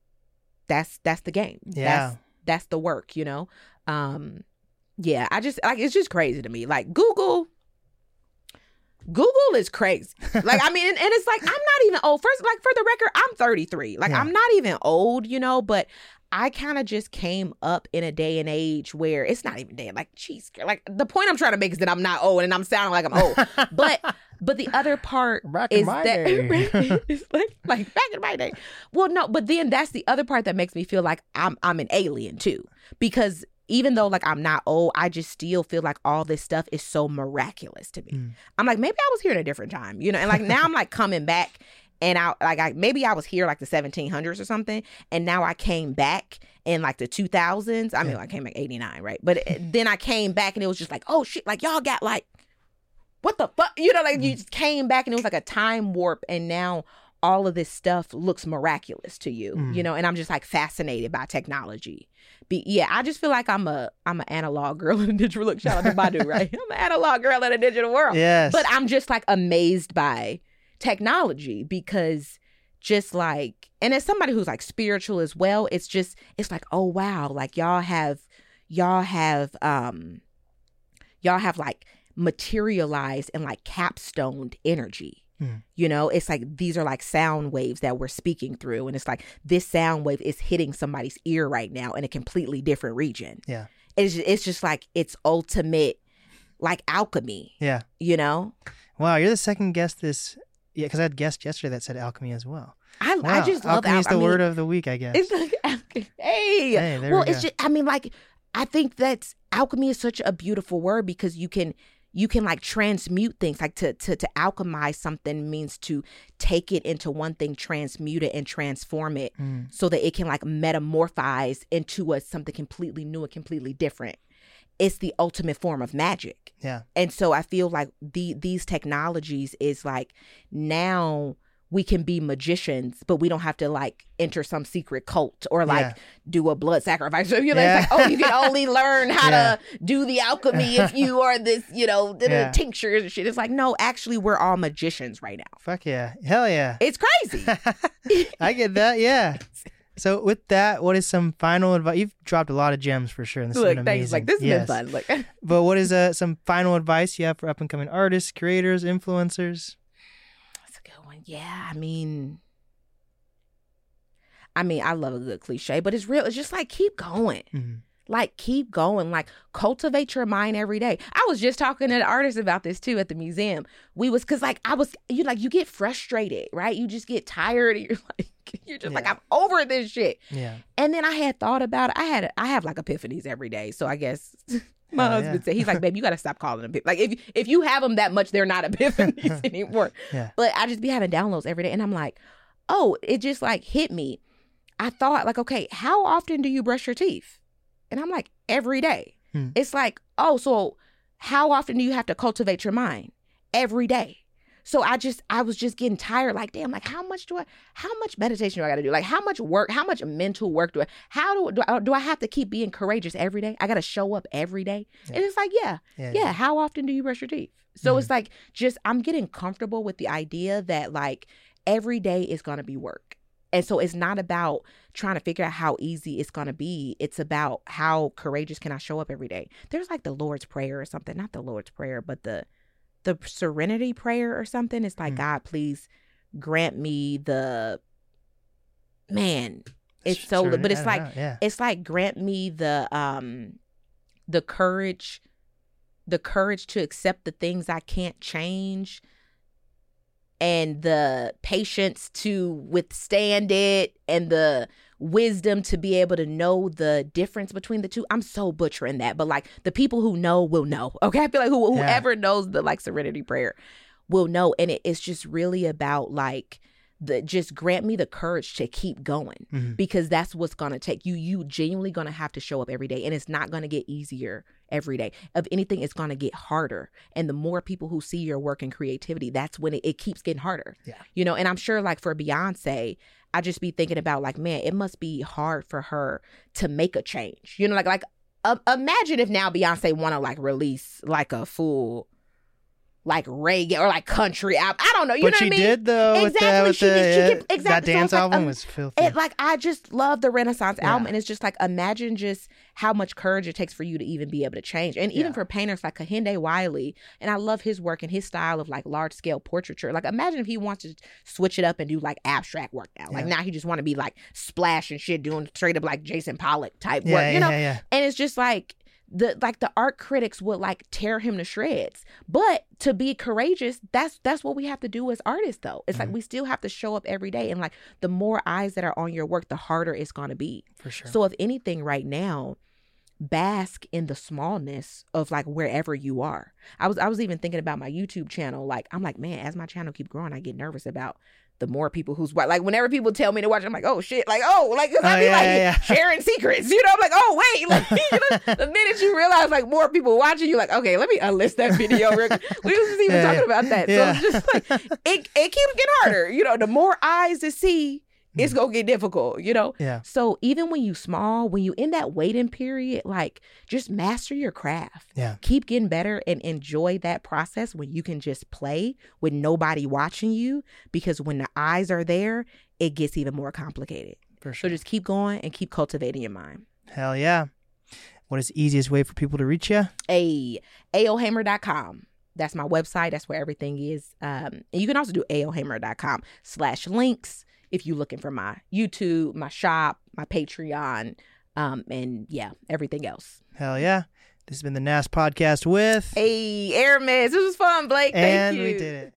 [SPEAKER 2] that's, that's the game.
[SPEAKER 1] Yeah.
[SPEAKER 2] That's, that's the work, you know? Um, yeah, I just like it's just crazy to me. Like Google, Google is crazy. Like I mean, and, and it's like I'm not even old. First, like for the record, I'm 33. Like
[SPEAKER 1] Yeah.
[SPEAKER 2] I'm not even old, you know. But I kind of just came up in a day and age where it's not even day. Like, jeez, like the point I'm trying to make is that I'm not old and I'm sounding like I'm old. but but the other part
[SPEAKER 1] Back
[SPEAKER 2] is that it's like like back in my day. Well, no, but then that's the other part that makes me feel like I'm I'm an alien too, because even though like I'm not old, I just still feel like all this stuff is so miraculous to me.
[SPEAKER 1] Mm.
[SPEAKER 2] I'm like maybe I was here at a different time, you know, and like now I'm like coming back. And I like I maybe I was here like the 1700s or something, and now I came back in like the 2000s. I mean,
[SPEAKER 1] Yeah.
[SPEAKER 2] I came back 89, right? But it- then I came back and it was just like, oh shit, like y'all got like what the fuck? You know, like you just came back and it was like a time warp, and now all of this stuff looks miraculous to you,
[SPEAKER 1] Mm.
[SPEAKER 2] you know. And I'm just like fascinated by technology. Be, yeah, I just feel like I'm a I'm an analog girl in a digital look. Shout out to Badu, right? I'm an analog girl in a digital world.
[SPEAKER 1] yes.
[SPEAKER 2] But I'm just like amazed by technology because just like and as somebody who's like spiritual as well, it's just it's like, oh wow, like y'all have y'all have um y'all have like materialized and like capstoned energy.
[SPEAKER 1] Mm.
[SPEAKER 2] You know, it's like these are like sound waves that we're speaking through. And it's like this sound wave is hitting somebody's ear right now in a completely different region.
[SPEAKER 1] Yeah.
[SPEAKER 2] It's, it's just like it's ultimate like alchemy,
[SPEAKER 1] Yeah.
[SPEAKER 2] you know?
[SPEAKER 1] Wow, you're the second guest this. Yeah, because I had guest yesterday that said alchemy as well.
[SPEAKER 2] I,
[SPEAKER 1] Wow.
[SPEAKER 2] I just love
[SPEAKER 1] alchemy is
[SPEAKER 2] al-
[SPEAKER 1] the
[SPEAKER 2] I mean,
[SPEAKER 1] word of the week, I guess.
[SPEAKER 2] It's like alchemy. Hey, well,
[SPEAKER 1] we
[SPEAKER 2] it's just I mean, like I think that's alchemy is such a beautiful word because you can you can like transmute things. Like to to to alchemize something means to take it into one thing, transmute it, and transform it
[SPEAKER 1] Mm.
[SPEAKER 2] so that it can like metamorphise into a something completely new and completely different. It's the ultimate form of magic
[SPEAKER 1] Yeah.
[SPEAKER 2] and so i feel like the these technologies is like now we can be magicians but we don't have to like enter some secret cult or like
[SPEAKER 1] Yeah.
[SPEAKER 2] do a blood sacrifice so you know
[SPEAKER 1] Yeah.
[SPEAKER 2] it's like oh you can only learn how
[SPEAKER 1] Yeah.
[SPEAKER 2] to do the alchemy if you are this you know the
[SPEAKER 1] Yeah.
[SPEAKER 2] tinctures and shit it's like no actually we're all magicians right now
[SPEAKER 1] Fuck yeah. Hell yeah.
[SPEAKER 2] it's crazy
[SPEAKER 1] I get that. Yeah. So with that, what is some final advice? You've dropped a lot of gems for sure. And this has
[SPEAKER 2] look
[SPEAKER 1] been
[SPEAKER 2] thanks
[SPEAKER 1] amazing.
[SPEAKER 2] like this has
[SPEAKER 1] Yes.
[SPEAKER 2] been fun like
[SPEAKER 1] But what is uh, some final advice you have for up and coming artists, creators, influencers?
[SPEAKER 2] That's a good one. Yeah, I mean, I mean, I love a good cliche, but it's real. It's just like keep going.
[SPEAKER 1] Mhm.
[SPEAKER 2] Like keep going. Like cultivate your mind every day. I was just talking to the artist about this too at the museum. We was cause like I was you like you get frustrated, right? You just get tired. And you're like you're just like I'm over this shit.
[SPEAKER 1] Yeah.
[SPEAKER 2] And then I had thought about it. I had I have like epiphanies every day. So I guess my
[SPEAKER 1] Hell
[SPEAKER 2] husband
[SPEAKER 1] yeah.
[SPEAKER 2] said he's like, babe, you gotta stop calling them epiph-" like if if you have them that much, they're not epiphanies anymore.
[SPEAKER 1] Yeah.
[SPEAKER 2] But I just be having downloads every day, and I'm like, oh, it just like hit me. I thought like, okay, how often do you brush your teeth? And I'm like, every day.
[SPEAKER 1] Hmm.
[SPEAKER 2] It's like, oh, so how often do you have to cultivate your mind? Every day. So I just I was just getting tired like damn like how much do I how much meditation do I got to do? Like how much work how much mental work do I how do do I, do I have to keep being courageous every day? I got to show up every day?
[SPEAKER 1] Yeah.
[SPEAKER 2] and it's like yeah
[SPEAKER 1] Yeah.
[SPEAKER 2] yeah how often do you brush your teeth? So
[SPEAKER 1] Mhm.
[SPEAKER 2] it's like just i'm getting comfortable with the idea that like every day is going to be work. And so it's not about trying to figure out how easy it's going to be. It's about how courageous can i show up every day? There's like the lord's prayer or something not the lord's prayer but the the serenity prayer or something it's like
[SPEAKER 1] Mm.
[SPEAKER 2] god please grant me the man it's so
[SPEAKER 1] Sure,
[SPEAKER 2] but it's like
[SPEAKER 1] know. yeah.
[SPEAKER 2] it's like grant me the um the courage the courage to accept the things I can't change and the patience to withstand it and the wisdom to be able to know the difference between the two. I'm so butchering that, but like the people who know will know. Okay, I feel like who,
[SPEAKER 1] Yeah.
[SPEAKER 2] whoever knows the like serenity prayer will know and it, it's just really about like the just grant me the courage to keep going
[SPEAKER 1] Mhm.
[SPEAKER 2] because that's what's gonna take you. You genuinely gonna have to show up every day, and it's not gonna get easier every day. If anything, it's gonna get harder. And the more people who see your work and creativity, that's when it, it keeps getting harder.
[SPEAKER 1] Yeah.
[SPEAKER 2] you know. And I'm sure, like for Beyonce, I just be thinking about like, man, it must be hard for her to make a change. You know, like like uh, imagine if now Beyonce want to like release like a full like reggae or like country album. I don't know. You
[SPEAKER 1] but
[SPEAKER 2] know
[SPEAKER 1] she
[SPEAKER 2] what I mean?
[SPEAKER 1] did though with
[SPEAKER 2] Exactly,
[SPEAKER 1] the, with
[SPEAKER 2] she
[SPEAKER 1] the
[SPEAKER 2] did- she did- exactly.
[SPEAKER 1] that
[SPEAKER 2] So
[SPEAKER 1] dance
[SPEAKER 2] it's like,
[SPEAKER 1] album
[SPEAKER 2] um,
[SPEAKER 1] was filthy.
[SPEAKER 2] It like I just love the Renaissance
[SPEAKER 1] Yeah.
[SPEAKER 2] album, and it's just like imagine just how much courage it takes for you to even be able to change, and even
[SPEAKER 1] Yeah.
[SPEAKER 2] for painters like Kehinde Wiley, and I love his work and his style of like large scale portraiture. Like imagine if he wants to switch it up and do like abstract work now. Like
[SPEAKER 1] Yeah.
[SPEAKER 2] now he just want to be like splash and shit, doing straight up like Jackson Pollock type
[SPEAKER 1] yeah,
[SPEAKER 2] work, you know. And it's just like the like the art critics would like tear him to shreds. But to be courageous, that's that's what we have to do as artists though. It's
[SPEAKER 1] Mhm.
[SPEAKER 2] like we still have to show up every day and like the more eyes that are on your work, the harder it's going to be.
[SPEAKER 1] for sure.
[SPEAKER 2] So if anything right now, bask in the smallness of like wherever you are. I was I was even thinking about my YouTube channel like I'm like, man, as my channel keep growing, I get nervous about the more people who's like whenever people tell me to watch I'm like oh shit like oh like 'cause I
[SPEAKER 1] Oh,
[SPEAKER 2] be
[SPEAKER 1] yeah,
[SPEAKER 2] like
[SPEAKER 1] yeah,
[SPEAKER 2] sharing secrets you know I'm like oh wait like you know, the minute you realize like more people watching you like okay let me unlist that video real quick. we was just even
[SPEAKER 1] Yeah,
[SPEAKER 2] talking about that so it's just like it, it keeps getting harder you know the more eyes to see it's gonna get difficult you know
[SPEAKER 1] yeah.
[SPEAKER 2] so even when you small, when you in that waiting period, like just master your craft.
[SPEAKER 1] Yeah.
[SPEAKER 2] Keep getting better and enjoy that process when you can just play with nobody watching you because when the eyes are there, it gets even more complicated.
[SPEAKER 1] For sure.
[SPEAKER 2] So just keep going and keep cultivating your mind.
[SPEAKER 1] Hell yeah. What is the easiest way for people to reach you?
[SPEAKER 2] A aohammer.com. That's my website. That's where everything is. Um, and you can also do aohammer.com slash links if you're looking for my YouTube, my shop, my Patreon, um, and yeah, everything else.
[SPEAKER 1] Hell yeah. This has been the NAST podcast with.
[SPEAKER 2] Hey, Aramis. This was fun, Blake. Thank you.
[SPEAKER 1] we did it.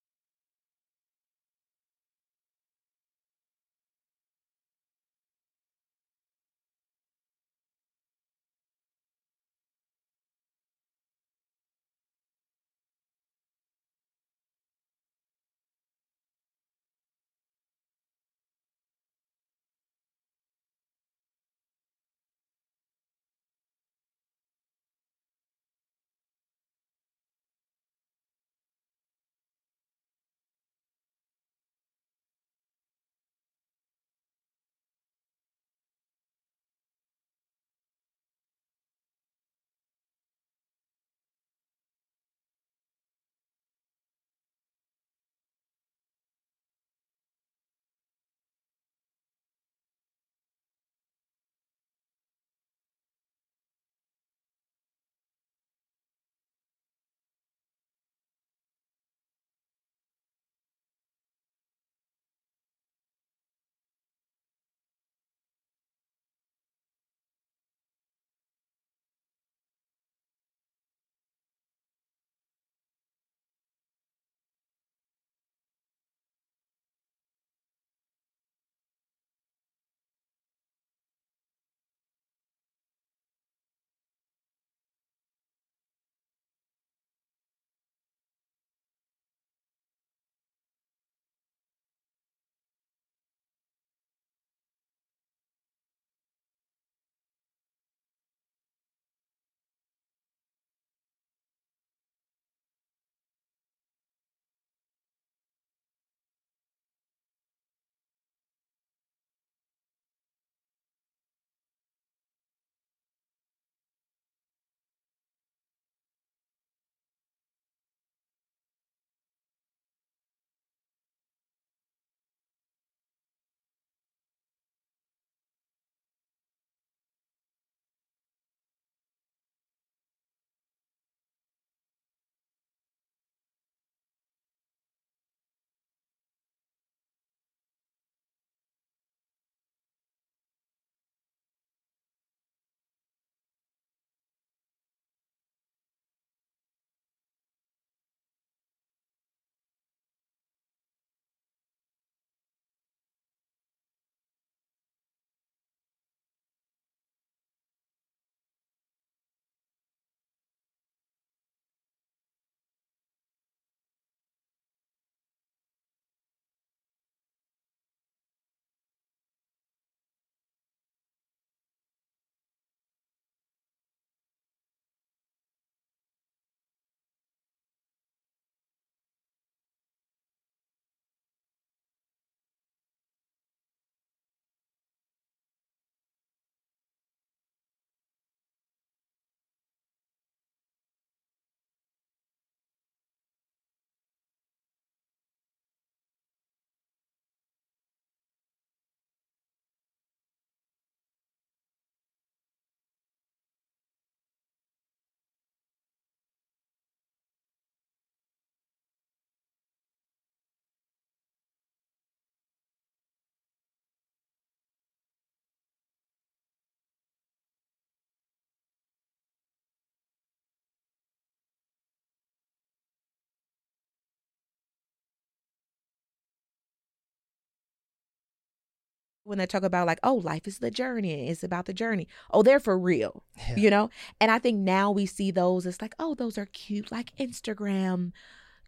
[SPEAKER 2] When they talk about like, oh, life is the journey. It's about the journey. Oh, they're for real.
[SPEAKER 1] Yeah.
[SPEAKER 2] You know? And I think now we see those it's like, oh, those are cute, like Instagram,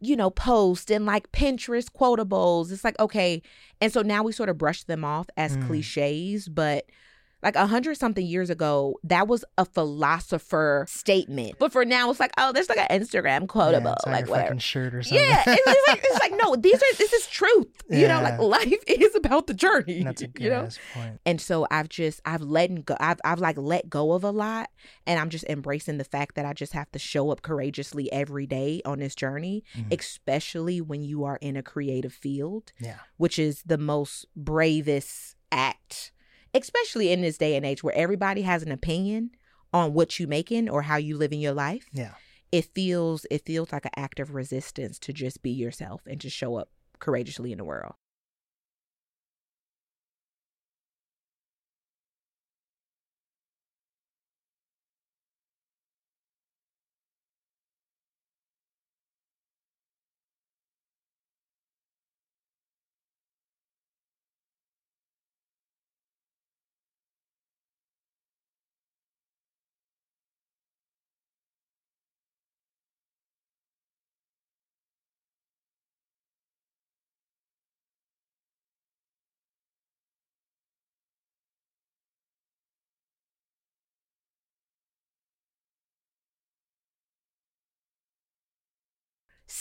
[SPEAKER 2] you know, post and like Pinterest quotables. It's like, okay. And so now we sort of brush them off as
[SPEAKER 1] Mm.
[SPEAKER 2] cliches, but like a hundred something years ago, that was a philosopher statement. But for now, it's like, oh, there's like an Instagram
[SPEAKER 1] Yeah,
[SPEAKER 2] quotable,
[SPEAKER 1] it's on
[SPEAKER 2] like
[SPEAKER 1] your
[SPEAKER 2] whatever.
[SPEAKER 1] shirt or something.
[SPEAKER 2] Yeah, it's, it's like it's like no, these are this is truth. You know, like life is about the journey.
[SPEAKER 1] That's a good
[SPEAKER 2] you know,
[SPEAKER 1] ass point.
[SPEAKER 2] and so I've just I've let go I've I've like let go of a lot and I'm just embracing the fact that I just have to show up courageously every day on this journey,
[SPEAKER 1] Mhm.
[SPEAKER 2] especially when you are in a creative field,
[SPEAKER 1] Yeah.
[SPEAKER 2] which is the most bravest act, especially in this day and age where everybody has an opinion on what you making or how you living your life,
[SPEAKER 1] Yeah.
[SPEAKER 2] it feels it feels like an act of resistance to just be yourself and to show up courageously in the world.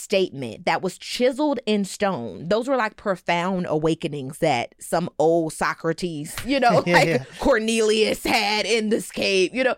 [SPEAKER 2] Statement that was chiseled in stone. Those were like profound awakenings that some old Socrates, you know,
[SPEAKER 1] Yeah,
[SPEAKER 2] like
[SPEAKER 1] yeah.
[SPEAKER 2] Cornelius had in this cave, you know.